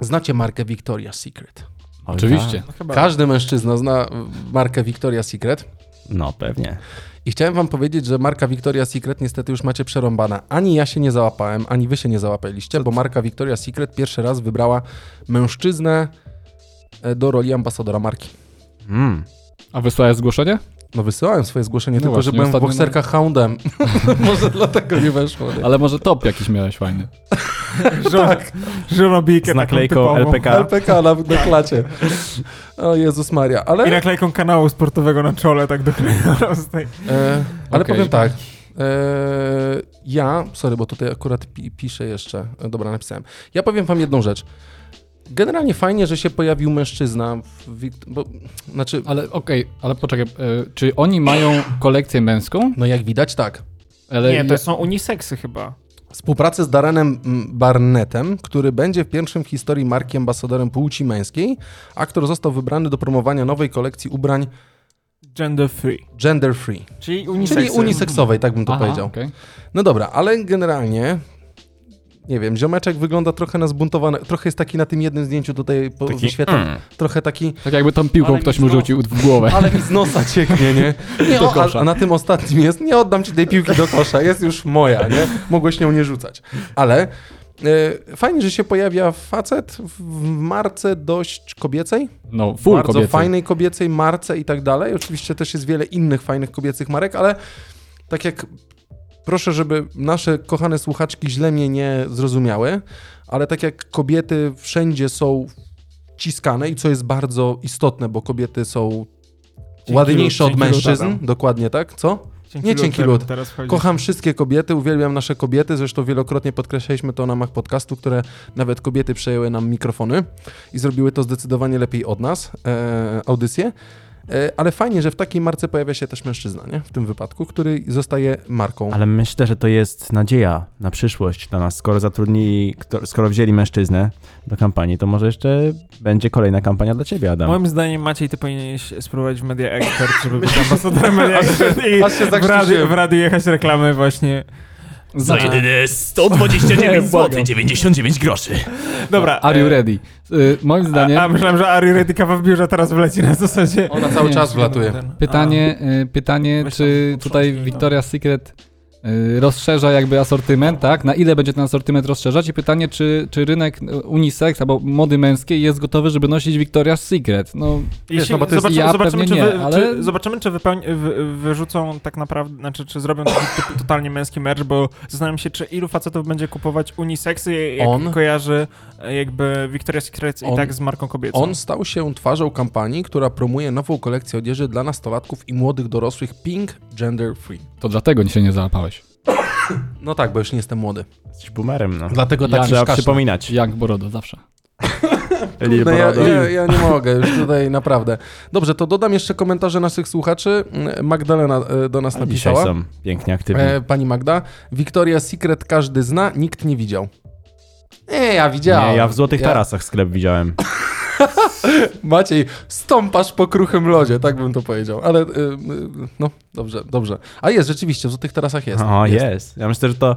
Znacie markę Victoria's Secret? Oczywiście. No, chyba. Każdy mężczyzna zna markę Victoria's Secret. No pewnie. I chciałem wam powiedzieć, że marka Victoria's Secret niestety już macie przerąbana. Ani ja się nie załapałem, ani wy się nie załapaliście, bo marka Victoria's Secret pierwszy raz wybrała mężczyznę do roli ambasadora marki. Mm. A wysłałeś zgłoszenie? No wysyłałem swoje zgłoszenie, No tylko że właśnie, byłem w bokserkach houndem. Może dlatego nie weszło. Nie? Ale może top jakiś miałeś fajny. Żon, żonobijkę Z naklejką. LPK. LPK na, na klacie. O Jezus Maria. I Ale, naklejką kanału sportowego na czole, tak tej... e, ale Okej. powiem tak. E, ja, sorry, bo tutaj akurat pi, piszę jeszcze. E, Dobra, napisałem. Ja powiem wam jedną rzecz. Generalnie fajnie, że się pojawił mężczyzna, w, bo, znaczy, Ale okej, ale poczekaj, e, czy oni mają kolekcję męską? no jak widać tak. Ale Nie, to ja- są uniseksy chyba. Współpracę z Darrenem mm, Barnettem, który będzie w pierwszym w historii marki ambasadorem płci męskiej. Aktor został wybrany do promowania nowej kolekcji ubrań Gender free. gender free, Czyli uniseksy. czyli uniseksowej, tak bym to Aha, powiedział. okej. No dobra, ale generalnie, nie wiem, ziomeczek wygląda trochę na zbuntowany, trochę jest taki na tym jednym zdjęciu tutaj po, Taki, wyświetlam, mm. trochę taki, Tak jakby tą piłką Ale ktoś mu rzucił w głowę. ale mi z nosa cieknie, nie? nie Do o, kosza. a, a na tym ostatnim jest, nie oddam ci tej piłki do kosza, jest już moja, nie? Mogłeś nią nie rzucać. Ale e, fajnie, że się pojawia facet w, marce dość kobiecej, No, full bardzo kobiecy. fajnej kobiecej marce i tak dalej. Oczywiście też jest wiele innych fajnych kobiecych marek, ale tak jak proszę, żeby nasze kochane słuchaczki źle mnie nie zrozumiały, ale tak jak kobiety wszędzie są ciskane i co jest bardzo istotne, bo kobiety są Cienki ładniejsze od mężczyzn, dokładnie tak, co? Cienki Nie cienki wchodzi. Kocham wszystkie kobiety, uwielbiam nasze kobiety, zresztą wielokrotnie podkreślaliśmy to na ramach podcastu, które nawet kobiety przejęły nam mikrofony i zrobiły to zdecydowanie lepiej od nas, e, audycję. E, ale fajnie, że w takiej marce pojawia się też mężczyzna, nie? W tym wypadku, który zostaje marką. Ale myślę, że to jest nadzieja na przyszłość dla nas. Skoro zatrudnili, skoro wzięli mężczyznę do kampanii, to może jeszcze będzie kolejna kampania dla ciebie, Adam. Moim zdaniem Maciej, ty powinieneś spróbować w Media Expert, żeby być ambasadorem Media Expert i w radiu, zakrztusiłem. w radiu jechać reklamy właśnie Za Znaczy- jedyne 129 Nie, zł błagam. 99 groszy. Dobra. Are you e, ready? Y, moim A, zdaniem a myślałem, że Ari Ready kawa w biurze teraz wleci na zasadzie. Ona cały Nie, czas wlatuje. pytanie, y, pytanie Weź czy tutaj. Victoria's Secret rozszerza jakby asortyment, tak? Na ile będzie ten asortyment rozszerzać? I pytanie, czy, czy rynek y, unisex albo mody męskiej jest gotowy, żeby nosić Victoria's Secret? No, Jeśli, no bo to jest- zobaczymy, ja zobaczymy, czy, wy, nie, ale- czy, zobaczymy, czy wypełni, wy, wyrzucą tak naprawdę, znaczy, czy zrobią taki totalnie męski merch, bo zastanawiam się, czy ilu facetów będzie kupować uniseksy, jak On- kojarzy jakby Victoria's Secret i On- tak z marką kobiecą. On stał się twarzą kampanii, która promuje nową kolekcję odzieży dla nastolatków i młodych dorosłych Pink Gender Free. to dlatego się nie załapałeś. No tak, bo już nie jestem młody. Jesteś boomerem, no. Dlatego tak Trzeba przypominać. Jak Borodo, zawsze. Lil No ja, ja, ja nie mogę już tutaj naprawdę. Dobrze, to dodam jeszcze komentarze naszych słuchaczy. Magdalena e, do nas A dzisiaj napisała. są pięknie aktywni. E, pani Magda. Victoria's Secret każdy zna, nikt nie widział. Nie, ja widziałem. Nie, ja w Złotych Ja- Tarasach sklep widziałem. Maciej, stąpasz po kruchym lodzie, tak bym to powiedział. Ale y, y, no, dobrze, dobrze. A jest, rzeczywiście, w Złotych Tarasach jest. O, jest. Ja myślę, że to...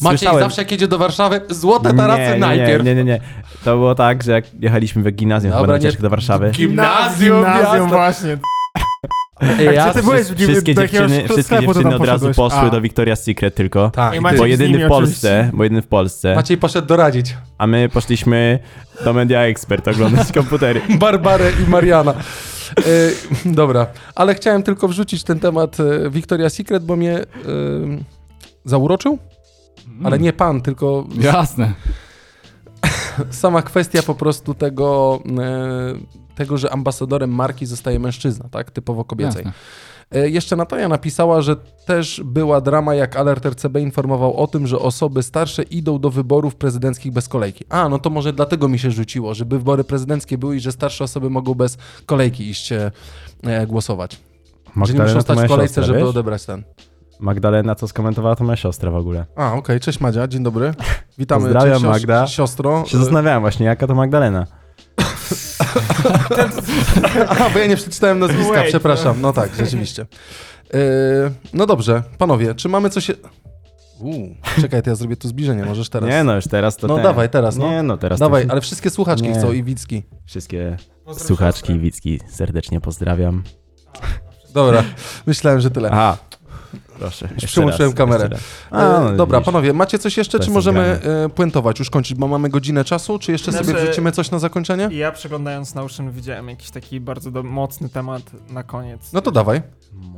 Maciej Słyszałem- zawsze jak jedzie do Warszawy, złote tarasy nie, nie, najpierw. Nie, nie, nie, nie. To było tak, że jak jechaliśmy we gimnazjum Dobra, chyba na nie- do Warszawy, Gimnazjum, Gimnazjum miasto. właśnie. Ja- ty byłeś? w- wszystkie do jakiegoś dziewczyny, wszystkie sklepu to dziewczyny tam od razu poszedłeś? poszły A. do Victoria's Secret tylko. Tak, I. Bo z jedyny nimi w Polsce, bo jedyny w Polsce, Maciej poszedł doradzić. a my poszliśmy do Media Expert oglądać komputery. Barbarę i Mariana. E, dobra, ale chciałem tylko wrzucić ten temat e, Victoria's Secret, bo mnie e, zauroczył, ale nie pan, tylko Jasne. sama kwestia po prostu tego, e, tego, że ambasadorem marki zostaje mężczyzna, tak? Typowo kobiecej. Jasne. E, Jeszcze Natalia napisała, że też była drama, jak Alert RCB informował o tym, że osoby starsze idą do wyborów prezydenckich bez kolejki. A, no to może dlatego mi się rzuciło, żeby wybory prezydenckie były i że starsze osoby mogą bez kolejki iść e, e, głosować. że nie muszą stać w kolejce, siostra, żeby wiesz? odebrać ten. Magdalena, co skomentowała, to moja siostra w ogóle. A, okej, cześć Madzia, dzień dobry. Witamy. Pozdrawiam, Magda. Siostro. Się zastanawiałem właśnie, jaka to Magdalena. Aha, bo ja nie przeczytałem nazwiska, Wait, przepraszam. No tak, rzeczywiście. E, no dobrze, panowie, czy mamy coś... Uuu, czekaj, to ja zrobię tu zbliżenie, możesz teraz. Nie no, już teraz to No ten. dawaj, teraz, no. Nie no, teraz Dawaj, to... ale wszystkie słuchaczki Nie. chcą i widzki. Wszystkie słuchaczki i widzki serdecznie pozdrawiam. Dobra, myślałem, że tyle. Aha, proszę. jeszcze przyłączyłem raz, kamerę. jeszcze. A, no, E, Dobra, widzisz. panowie, macie coś jeszcze, czy możemy zgrane. e, puentować, już kończyć, bo mamy godzinę czasu, czy jeszcze sobie Znaczy- wrzucimy coś na zakończenie? I ja przeglądając Notion widziałem jakiś taki bardzo do, mocny temat na koniec. No to dawaj.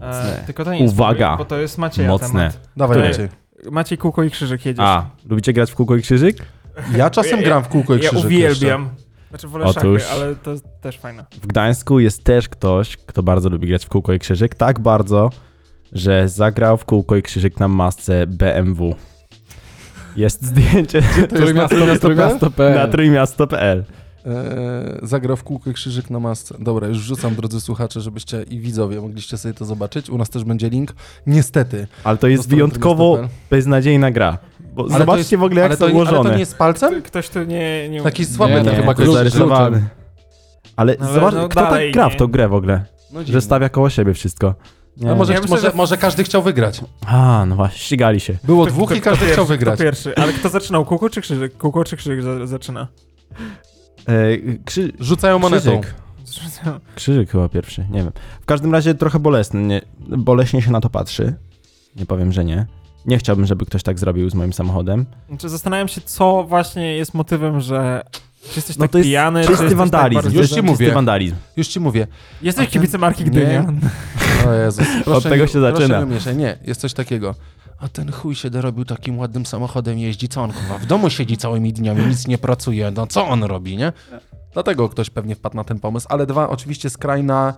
E, tylko to nie jest Uwaga. Bo to jest Macieja Mocne. temat. dawaj Który? Maciej. Maciej Kółko i Krzyżyk jedziesz. A, lubicie grać w kółko i krzyżyk? Ja czasem Ja- gram w kółko i ja krzyżyk uwielbiam. Znaczy wolę Otóż- szachy, ale to jest też fajne. W Gdańsku jest też ktoś, kto bardzo lubi grać w kółko i krzyżyk. Tak bardzo, że zagrał w kółko i krzyżyk na masce BMW. Jest zdjęcie trójmiasto.pl. na trójmiasto.pl. E, zagrał w kółko i krzyżyk na masce. Dobra, już wrzucam, drodzy słuchacze, żebyście i widzowie mogliście sobie to zobaczyć. U nas też będzie link. Niestety. Ale to jest wyjątkowo beznadziejna gra. Bo Ale zobaczcie jest- w ogóle, ale jak to, są Ale to ułożone. nie jest palcem? Ktoś tu nie... nie Taki słaby Nie, ten nie, chyba zarysowany. Ale No ale zobacz, no kto tak gra w tą grę w ogóle? No Że stawia koło siebie wszystko. Nie. A może, Ja myślę, może, że- może każdy chciał wygrać. A, no właśnie, ścigali się. Było Kto- dwóch kto- i każdy kto chciał pierwszy, wygrać. Pierwszy, ale kto zaczynał? Kółko czy Krzyżyk? Kółko czy Krzyżyk za, zaczyna? E, krzy... Rzucają monetą. Krzyżyk. Krzyżyk chyba pierwszy, nie wiem. W każdym razie trochę bolesny, nie, boleśnie się na to patrzy. Nie powiem, że nie. Nie chciałbym, żeby ktoś tak zrobił z moim samochodem. Znaczy, zastanawiam się, co właśnie jest motywem, że... Czy jesteś No tak to jest pijany, czy czysty jesteś wandalizm. Tak. Już ci mówię. Czysty wandalizm. Już ci mówię. Jesteś ten- kibicem marki Nie. Gdynia. O Jezus. Proszę, tego się proszę zaczyna. Nie, mieszaj. nie, jest coś takiego. A ten chuj się dorobił takim ładnym samochodem jeździ, co on kurwa? W domu siedzi całymi dniami, nic nie pracuje, no co on robi, nie? Dlatego ktoś pewnie wpadł na ten pomysł, ale dwa, oczywiście skrajna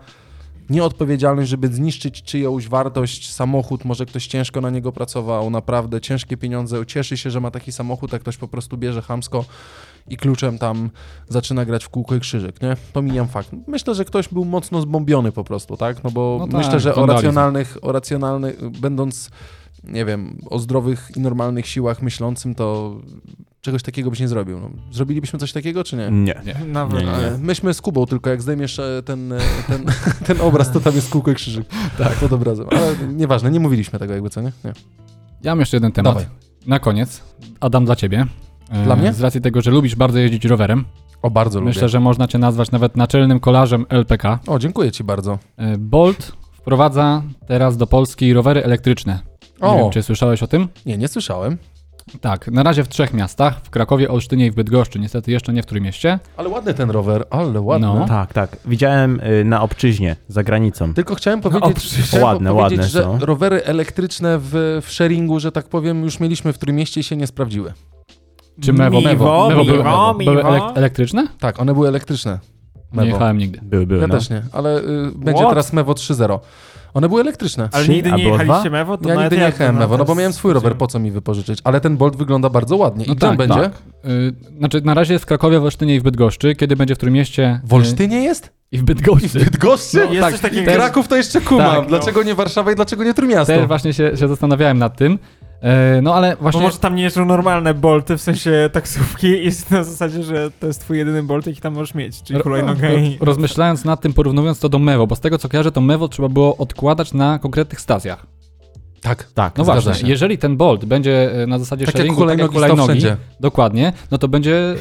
nieodpowiedzialność, żeby zniszczyć czyjąś wartość, samochód, może ktoś ciężko na niego pracował, naprawdę ciężkie pieniądze, cieszy się, że ma taki samochód, a ktoś po prostu bierze chamsko i kluczem tam zaczyna grać w kółko i krzyżyk, nie? Pomijam fakt. Myślę, że ktoś był mocno zbombiony po prostu, tak? No bo No tak, myślę, że o racjonalnych, o racjonalnych, będąc, nie wiem, o zdrowych i normalnych siłach myślącym, to czegoś takiego byś nie zrobił. No, zrobilibyśmy coś takiego, czy nie? Nie. Nawet. Nie, nie. Myśmy z Kubą, tylko jak zdejmiesz e, ten, e, ten, ten obraz, to tam jest kółko i krzyżyk. Tak. Pod obrazem. Ale nieważne, nie mówiliśmy tego jakby, co nie? Nie. Ja mam jeszcze jeden temat. Dawaj. Na koniec. Adam dla ciebie. E, Dla mnie? Z racji tego, że lubisz bardzo jeździć rowerem. O, bardzo Myślę, lubię. że można cię nazwać nawet naczelnym kolarzem LPK. O, dziękuję ci bardzo. Bolt wprowadza teraz do Polski rowery elektryczne. Nie O. wiem, czy słyszałeś o tym? Nie, nie słyszałem. Tak, na razie w trzech miastach, w Krakowie, Olsztynie i w Bydgoszczy, niestety jeszcze nie w Trójmieście. Ale ładny ten rower, ale ładny. No. Tak, tak. Widziałem y, na obczyźnie, za granicą. Tylko chciałem powiedzieć, przecież. chciałem Ładne, powiedzieć ładne że są. rowery elektryczne w, w sharingu, że tak powiem, już mieliśmy w Trójmieście i się nie sprawdziły. Czy Mewo? Mewo były, miwo, były miwo. elek- elektryczne? Tak, one były elektryczne. Nie Mewo. jechałem nigdy. Były, były, Ja no. też nie, ale y, będzie What? teraz Mewo 3.0. One były elektryczne. Ale Trzy, nigdy nie było jechaliście dwa? Mewo? To ja nawet nigdy nie jechałem Mewo, no bo miałem swój rower, po co mi wypożyczyć? Ale ten Bolt wygląda bardzo ładnie. No I gdzie on tak, będzie? tak. Y, znaczy, na razie jest w Krakowie, w Olsztynie i w Bydgoszczy. Kiedy będzie w Trójmieście? W Olsztynie jest? y, I w Bydgoszczy. I w Bydgoszczy? No, jest coś takiego- Kraków to jeszcze kumam. Tak, no. dlaczego nie Warszawa i dlaczego nie Trójmiasto? Też właśnie się, się zastanawiałem nad tym. E, no ale Bo właśnie... może tam nie jeżdżą normalne bolty, w sensie taksówki i jest na zasadzie, że to jest twój jedyny bolt, jaki tam możesz mieć, czyli hulajnogę i... Rozmyślając nad tym, porównując to do Mewo, bo z tego co kojarzę, to Mewo trzeba było odkładać na konkretnych stacjach. Tak. Tak, No właśnie, się. jeżeli ten Bolt będzie e, na zasadzie Tak jak sharingu, tak jak hulajnogi dokładnie, no to będzie y,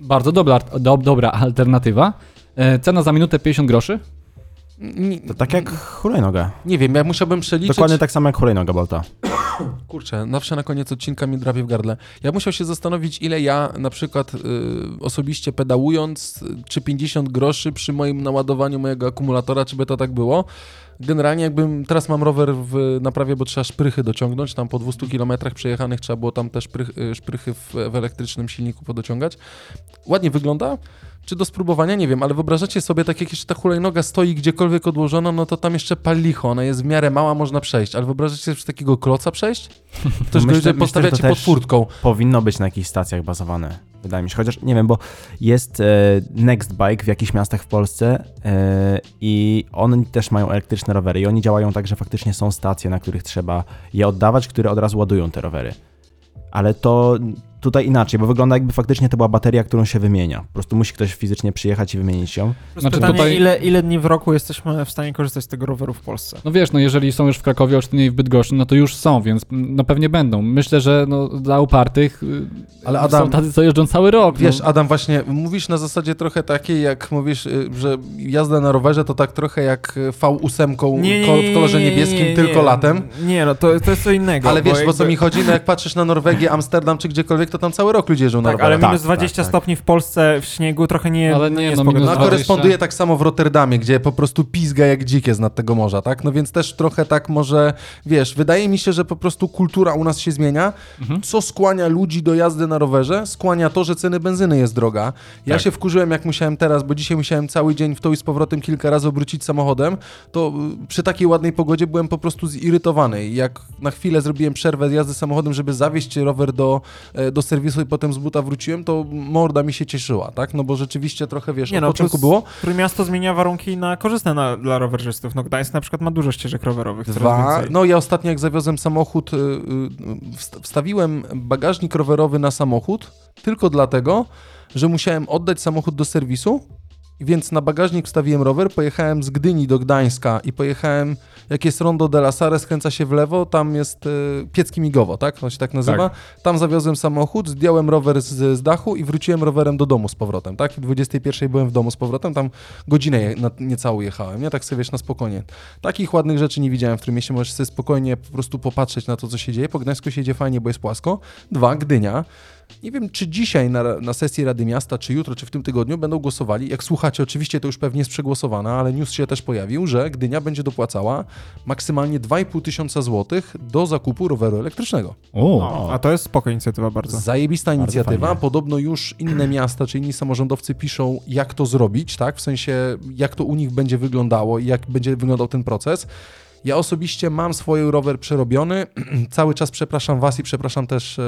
bardzo dobra, do, dobra alternatywa. E, cena za minutę 50 groszy. Nie, To tak jak hulajnoga. nie wiem, ja musiałbym przeliczyć. Dokładnie tak samo jak hulajnoga Bolta. Kurczę, zawsze na koniec odcinka mi drawie w gardle. Ja musiał się zastanowić, ile ja na przykład y, osobiście pedałując, czy 50 groszy przy moim naładowaniu mojego akumulatora, czy by to tak było. Generalnie jakbym, teraz mam rower w naprawie, bo trzeba szprychy dociągnąć, tam po 200 km przejechanych trzeba było tam też szprych, y, szprychy w, w elektrycznym silniku podociągać. Ładnie wygląda, czy do spróbowania, nie wiem, ale wyobrażacie sobie, tak jak jeszcze ta hulajnoga stoi gdziekolwiek odłożona, no to tam jeszcze pal licho, ona jest w miarę mała, można przejść, ale wyobrażacie sobie, że takiego kloca przejść? Ktoś myślę- myślę, postawiacie to pod furtką. Powinno być na jakichś stacjach bazowane, wydaje mi się. Chociaż nie wiem, bo jest e, Next Bike w jakichś miastach w Polsce e, i oni też mają elektryczne rowery i oni działają tak, że faktycznie są stacje, na których trzeba je oddawać, które od razu ładują te rowery. Ale to tutaj inaczej, bo wygląda jakby faktycznie to była bateria, którą się wymienia. Po prostu musi ktoś fizycznie przyjechać i wymienić ją. Znaczy Pytanie, tutaj- ile, ile dni w roku jesteśmy w stanie korzystać z tego roweru w Polsce? No wiesz, no jeżeli są już w Krakowie, Olsztynie i w Bydgoszczy, no to już są, więc no pewnie będą. Myślę, że no, dla upartych y, Ale Adam- są tacy, co jeżdżą cały rok. Wiesz, no. Adam, właśnie mówisz na zasadzie trochę takiej, jak mówisz, y, że jazda na rowerze to tak trochę jak y, V8 kol- w kolorze niebieskim, nie, tylko nie. latem. Nie, no to, to jest co innego. Ale wiesz, bo o co jakby- mi chodzi? No jak patrzysz na Norwegię, Amsterdam czy gdziekolwiek, to tam cały rok ludzie na Tak, ale rowerach. minus Tak, 20 tak, tak. stopni w Polsce w śniegu trochę nie, Ale nie, nie jest no, minus No a 20. koresponduje tak samo w Rotterdamie, gdzie po prostu pizga jak dzikie z nad tego morza, tak? No więc też trochę tak może, wiesz, wydaje mi się, że po prostu kultura u nas się zmienia. Mhm. Co skłania ludzi do jazdy na rowerze? Skłania to, że ceny benzyny jest droga. Ja Tak. się wkurzyłem, jak musiałem teraz, bo dzisiaj musiałem cały dzień w to i z powrotem kilka razy obrócić samochodem, to y, przy takiej ładnej pogodzie byłem po prostu zirytowany. I Jak na chwilę zrobiłem przerwę z jazdy samochodem, żeby zawieźć rower do, e, do serwisu i potem z buta wróciłem, to morda mi się cieszyła, tak? No bo rzeczywiście trochę, wiesz, Nie od no, początku plus- było. Trójmiasto zmienia warunki na korzystne na, dla rowerzystów. No Gdańsk na przykład ma dużo ścieżek rowerowych. Dwa. No ja ostatnio jak zawiozłem samochód, y, y, wst- wstawiłem bagażnik rowerowy na samochód tylko dlatego, że musiałem oddać samochód do serwisu, więc na bagażnik wstawiłem rower, pojechałem z Gdyni do Gdańska i pojechałem, jak jest Rondo de la Sare, skręca się w lewo, tam jest y, Piecki Migowo, tak? On się tak nazywa. Tam zawiozłem samochód, zdjąłem rower z, z dachu i wróciłem rowerem do domu z powrotem, tak? I 21 byłem w domu z powrotem, tam godzinę je, na, niecałą jechałem, nie? Tak sobie wiesz, na spokojnie. Takich ładnych rzeczy nie widziałem w którym mieście. Możesz sobie spokojnie po prostu popatrzeć na to, co się dzieje. Po Gdańsku się dzieje fajnie, bo jest płasko. Dwa, Gdynia. Nie wiem, czy dzisiaj na, na sesji Rady Miasta, czy jutro, czy w tym tygodniu będą głosowali. Jak słuchacie, oczywiście to już pewnie jest przegłosowane, ale news się też pojawił, że Gdynia będzie dopłacała maksymalnie 2,5 tysiąca złotych do zakupu roweru elektrycznego. O, No, a to jest spoko inicjatywa bardzo. Zajebista inicjatywa. fajnie. Podobno już inne miasta czy inni samorządowcy piszą, jak to zrobić, tak? W sensie, jak to u nich będzie wyglądało i jak będzie wyglądał ten proces. Ja osobiście mam swój rower przerobiony. Cały czas przepraszam Was i przepraszam też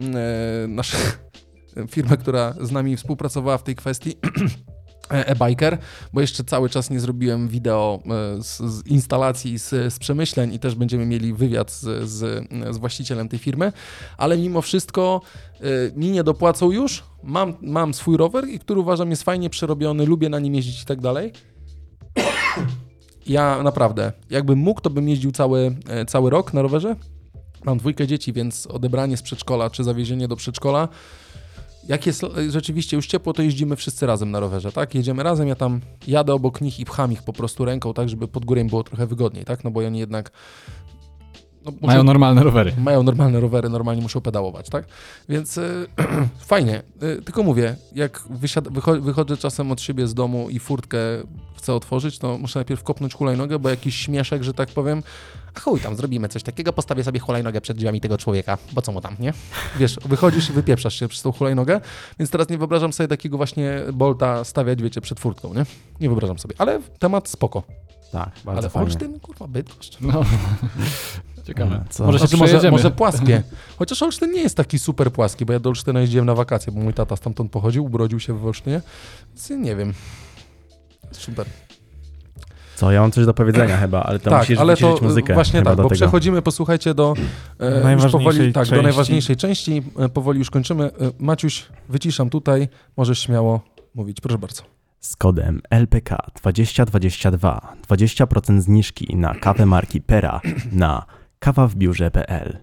e, e, naszą firmę, która z nami współpracowała w tej kwestii. e-biker, bo jeszcze cały czas nie zrobiłem wideo e, z, z instalacji, z, z przemyśleń i też będziemy mieli wywiad z, z, właścicielem tej firmy, ale mimo wszystko mi nie dopłacą już. Mam, mam swój rower, i który uważam jest fajnie przerobiony, lubię na nim jeździć i tak dalej. Ja naprawdę, jakbym mógł, to bym jeździł cały, e, cały rok na rowerze. Mam dwójkę dzieci, więc odebranie z przedszkola czy zawiezienie do przedszkola. Jak jest e, rzeczywiście już ciepło, to jeździmy wszyscy razem na rowerze, tak? Jedziemy razem, ja tam jadę obok nich i pcham ich po prostu ręką, tak, żeby pod górę im było trochę wygodniej, tak? No bo oni jednak no, muszą- Mają normalne rowery. mają normalne rowery, normalnie muszą pedałować, tak? Więc y, fajnie. Y, tylko mówię, jak wysiad- wycho- wychodzę czasem od siebie z domu i furtkę chcę otworzyć, to muszę najpierw kopnąć hulajnogę, bo jakiś śmieszek, że tak powiem, a chuj tam, zrobimy coś takiego, postawię sobie hulajnogę przed drzwiami tego człowieka, bo co mu tam, nie? Wiesz, wychodzisz i wypieprzasz się przez tą hulajnogę, więc teraz nie wyobrażam sobie takiego właśnie bolta stawiać, wiecie, przed furtką, nie? Nie wyobrażam sobie, ale temat spoko. Tak, bardzo ale fajnie. Olsztyn, kurwa, Bydgoszcz. No. Ciekawe. Co? Może się Znaczy, może, może płaskie. Chociaż Olsztyn nie jest taki super płaski, bo ja do Olsztyna jeździłem na wakacje, bo mój tata stamtąd pochodził, urodził się w Olsztynie. Więc nie wiem. Super. Co, ja mam coś do powiedzenia chyba, ale to tak, musisz ale to muzykę. właśnie tak, do bo tego. przechodzimy, posłuchajcie, do e, Najważniejszej powoli, tak, do części. najważniejszej części. E, powoli już kończymy. E, Maciuś, wyciszam tutaj, możesz śmiało mówić. Proszę bardzo. Z kodem LPK 2022 20% zniżki na kawę marki Pera na kawawbiurze.pl.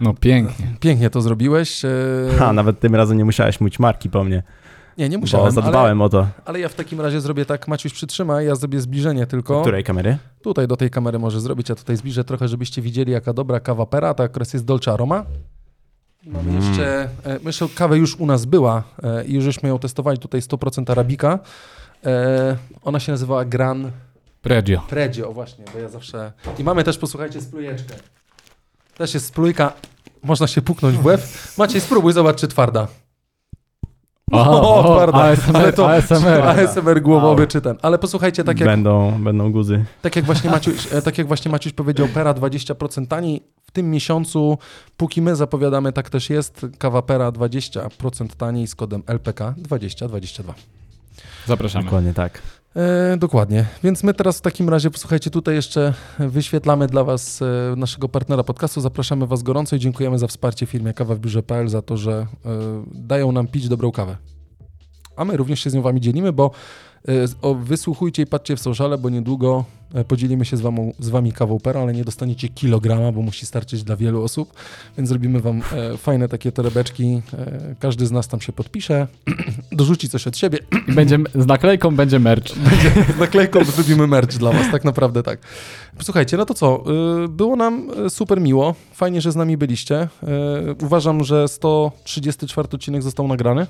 No pięknie. Pięknie to zrobiłeś. E, Ha, nawet tym razem nie musiałeś mówić marki po mnie, nie, nie bo musiałem, ale, zadbałem o to. ale ja w takim razie zrobię tak, Maciuś przytrzymaj, ja zrobię zbliżenie tylko. Do której kamery? Tutaj do tej kamery może zrobić, ja tutaj zbliżę trochę, żebyście widzieli jaka dobra kawa pera, ta akurat jest Dolce Aroma. Mamy Mm. jeszcze, e, myślę, kawa już u nas była e, i już żeśmy ją testowali, tutaj 100% arabika. E, Ona się nazywała Gran Pregio. Pregio, o właśnie, bo ja zawsze... I mamy też, posłuchajcie, splujeczkę. Też jest splujka, można się puknąć w łeb. Maciej, spróbuj, zobacz, czy twarda. O, twarda. ASMR, Ale to- ASMR. ASMR głowowy Wow. czy ten. Ale posłuchajcie, tak jak Będą, będą guzy. Tak jak właśnie Maciuś, tak jak właśnie Maciuś powiedział, Pera 20% taniej. W tym miesiącu, póki my zapowiadamy, tak też jest, kawa Pera 20% taniej z kodem LPK 2022. Zapraszamy. Dokładnie tak. E, dokładnie. Więc my teraz w takim razie, posłuchajcie, tutaj jeszcze wyświetlamy dla Was e, naszego partnera podcastu. Zapraszamy Was gorąco i dziękujemy za wsparcie firmie Kawa w Biurze.pl za to, że e, dają nam pić dobrą kawę. A my również się z nią Wami dzielimy, bo o, wysłuchujcie i patrzcie w sociale, bo niedługo e, podzielimy się z, wam, z Wami kawą pera, ale nie dostaniecie kilograma, bo musi starczyć dla wielu osób, więc zrobimy Wam e, fajne takie torebeczki. E, każdy z nas tam się podpisze, dorzuci coś od siebie I będzie, z naklejką będzie merch. z naklejką zrobimy merch dla was, tak naprawdę tak. Słuchajcie, no to co, y, było nam super miło, fajnie, że z nami byliście. Y, Uważam, że 134 odcinek został nagrany.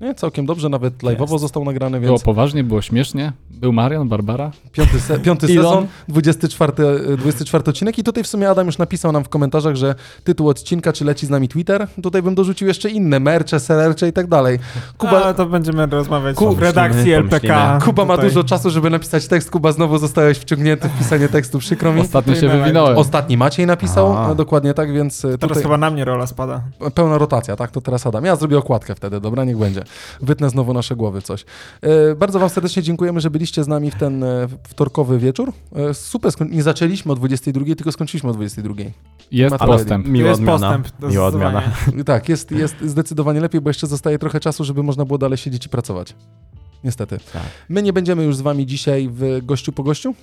Nie, całkiem dobrze, nawet live'owo Jest. został nagrany, Było więc poważnie, było śmiesznie. Był Marian, Barbara. piąty, se, piąty sezon, 24, y, 24 odcinek i tutaj w sumie Adam już napisał nam w komentarzach, że tytuł odcinka, czy leci z nami Twitter, tutaj bym dorzucił jeszcze inne, mercze, serercze i tak dalej. Kuba, Kuba, to będziemy rozmawiać Ku- w redakcji LPK. pomyślimy. Kuba ma Tutaj. dużo czasu, żeby napisać tekst, Kuba znowu zostałeś wciągnięty w pisanie tekstu, przykro mi. Ostatnio się wywinąłem. Ostatni Maciej napisał, Aha. e, dokładnie tak, więc e, Teraz tutaj chyba na mnie rola spada. pełna rotacja, tak? To teraz Adam. Ja zrobię okładkę wtedy, dobra? Niech będzie. Wytnę znowu nasze głowy coś. E, bardzo wam serdecznie dziękujemy, że byliście z nami w ten e, wtorkowy wieczór. E, super, nie zaczęliśmy o 22, tylko skończyliśmy o 22. Jest postęp. Miła jest odmiana. postęp. Miła odmiana. tak, jest, jest zdecydowanie lepiej, bo jeszcze zostaje trochę czasu, żeby można było dalej siedzieć i pracować. Niestety. Tak. My nie będziemy już z wami dzisiaj w gościu po gościu.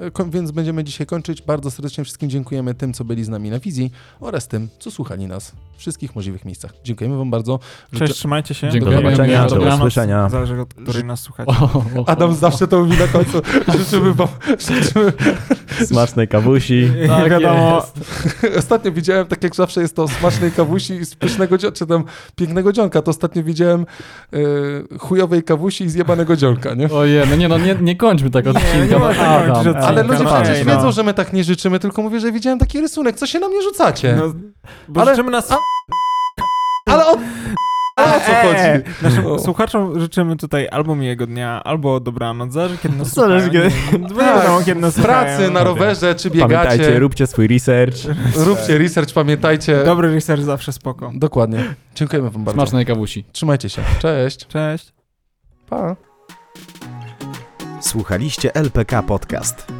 E, więc będziemy dzisiaj kończyć. Bardzo serdecznie wszystkim dziękujemy tym, co byli z nami na wizji oraz tym, co słuchali nas w wszystkich możliwych miejscach. Dziękujemy wam bardzo. Cześć, trzymajcie się. Do zobaczenia, do usłyszenia. Zależy od której nas słuchacie. O, o, o. Adam zawsze to mówi na końcu. Życzymy wam, życzymy. Smacznej kawusi. Tak wiadomo, jest. Ostatnio widziałem, tak jak zawsze jest to smacznej kawusi i pysznego dzionka, czy tam pięknego dzionka, to ostatnio widziałem e, chujowej kawusi i zjebanego dzionka, nie? Ojej, no nie no, nie, nie kończmy tego Nie, odcinka. nie kończyć Adam. odcinka. Ale ludzie przecież no. wiedzą, że my tak nie życzymy, tylko mówię, że widziałem taki rysunek. Co się na mnie rzucacie? no, bo Ale- życzymy nas... A- Ale o, ale o co Eee, chodzi? Naszym O. słuchaczom życzymy tutaj albo miłego dnia, albo dobranoc. Zależy kiedy nas Zależy, słuchają. kiedy- wiadomo, kiedy nas Z pracy, słuchają. na rowerze, czy Pamiętajcie, biegacie. róbcie swój research. Róbcie research, pamiętajcie. Dobry research zawsze spoko. Dokładnie. Dziękujemy wam bardzo. Smacznej kawusi. Trzymajcie się. Cześć. Cześć. Pa. Słuchaliście LPK Podcast.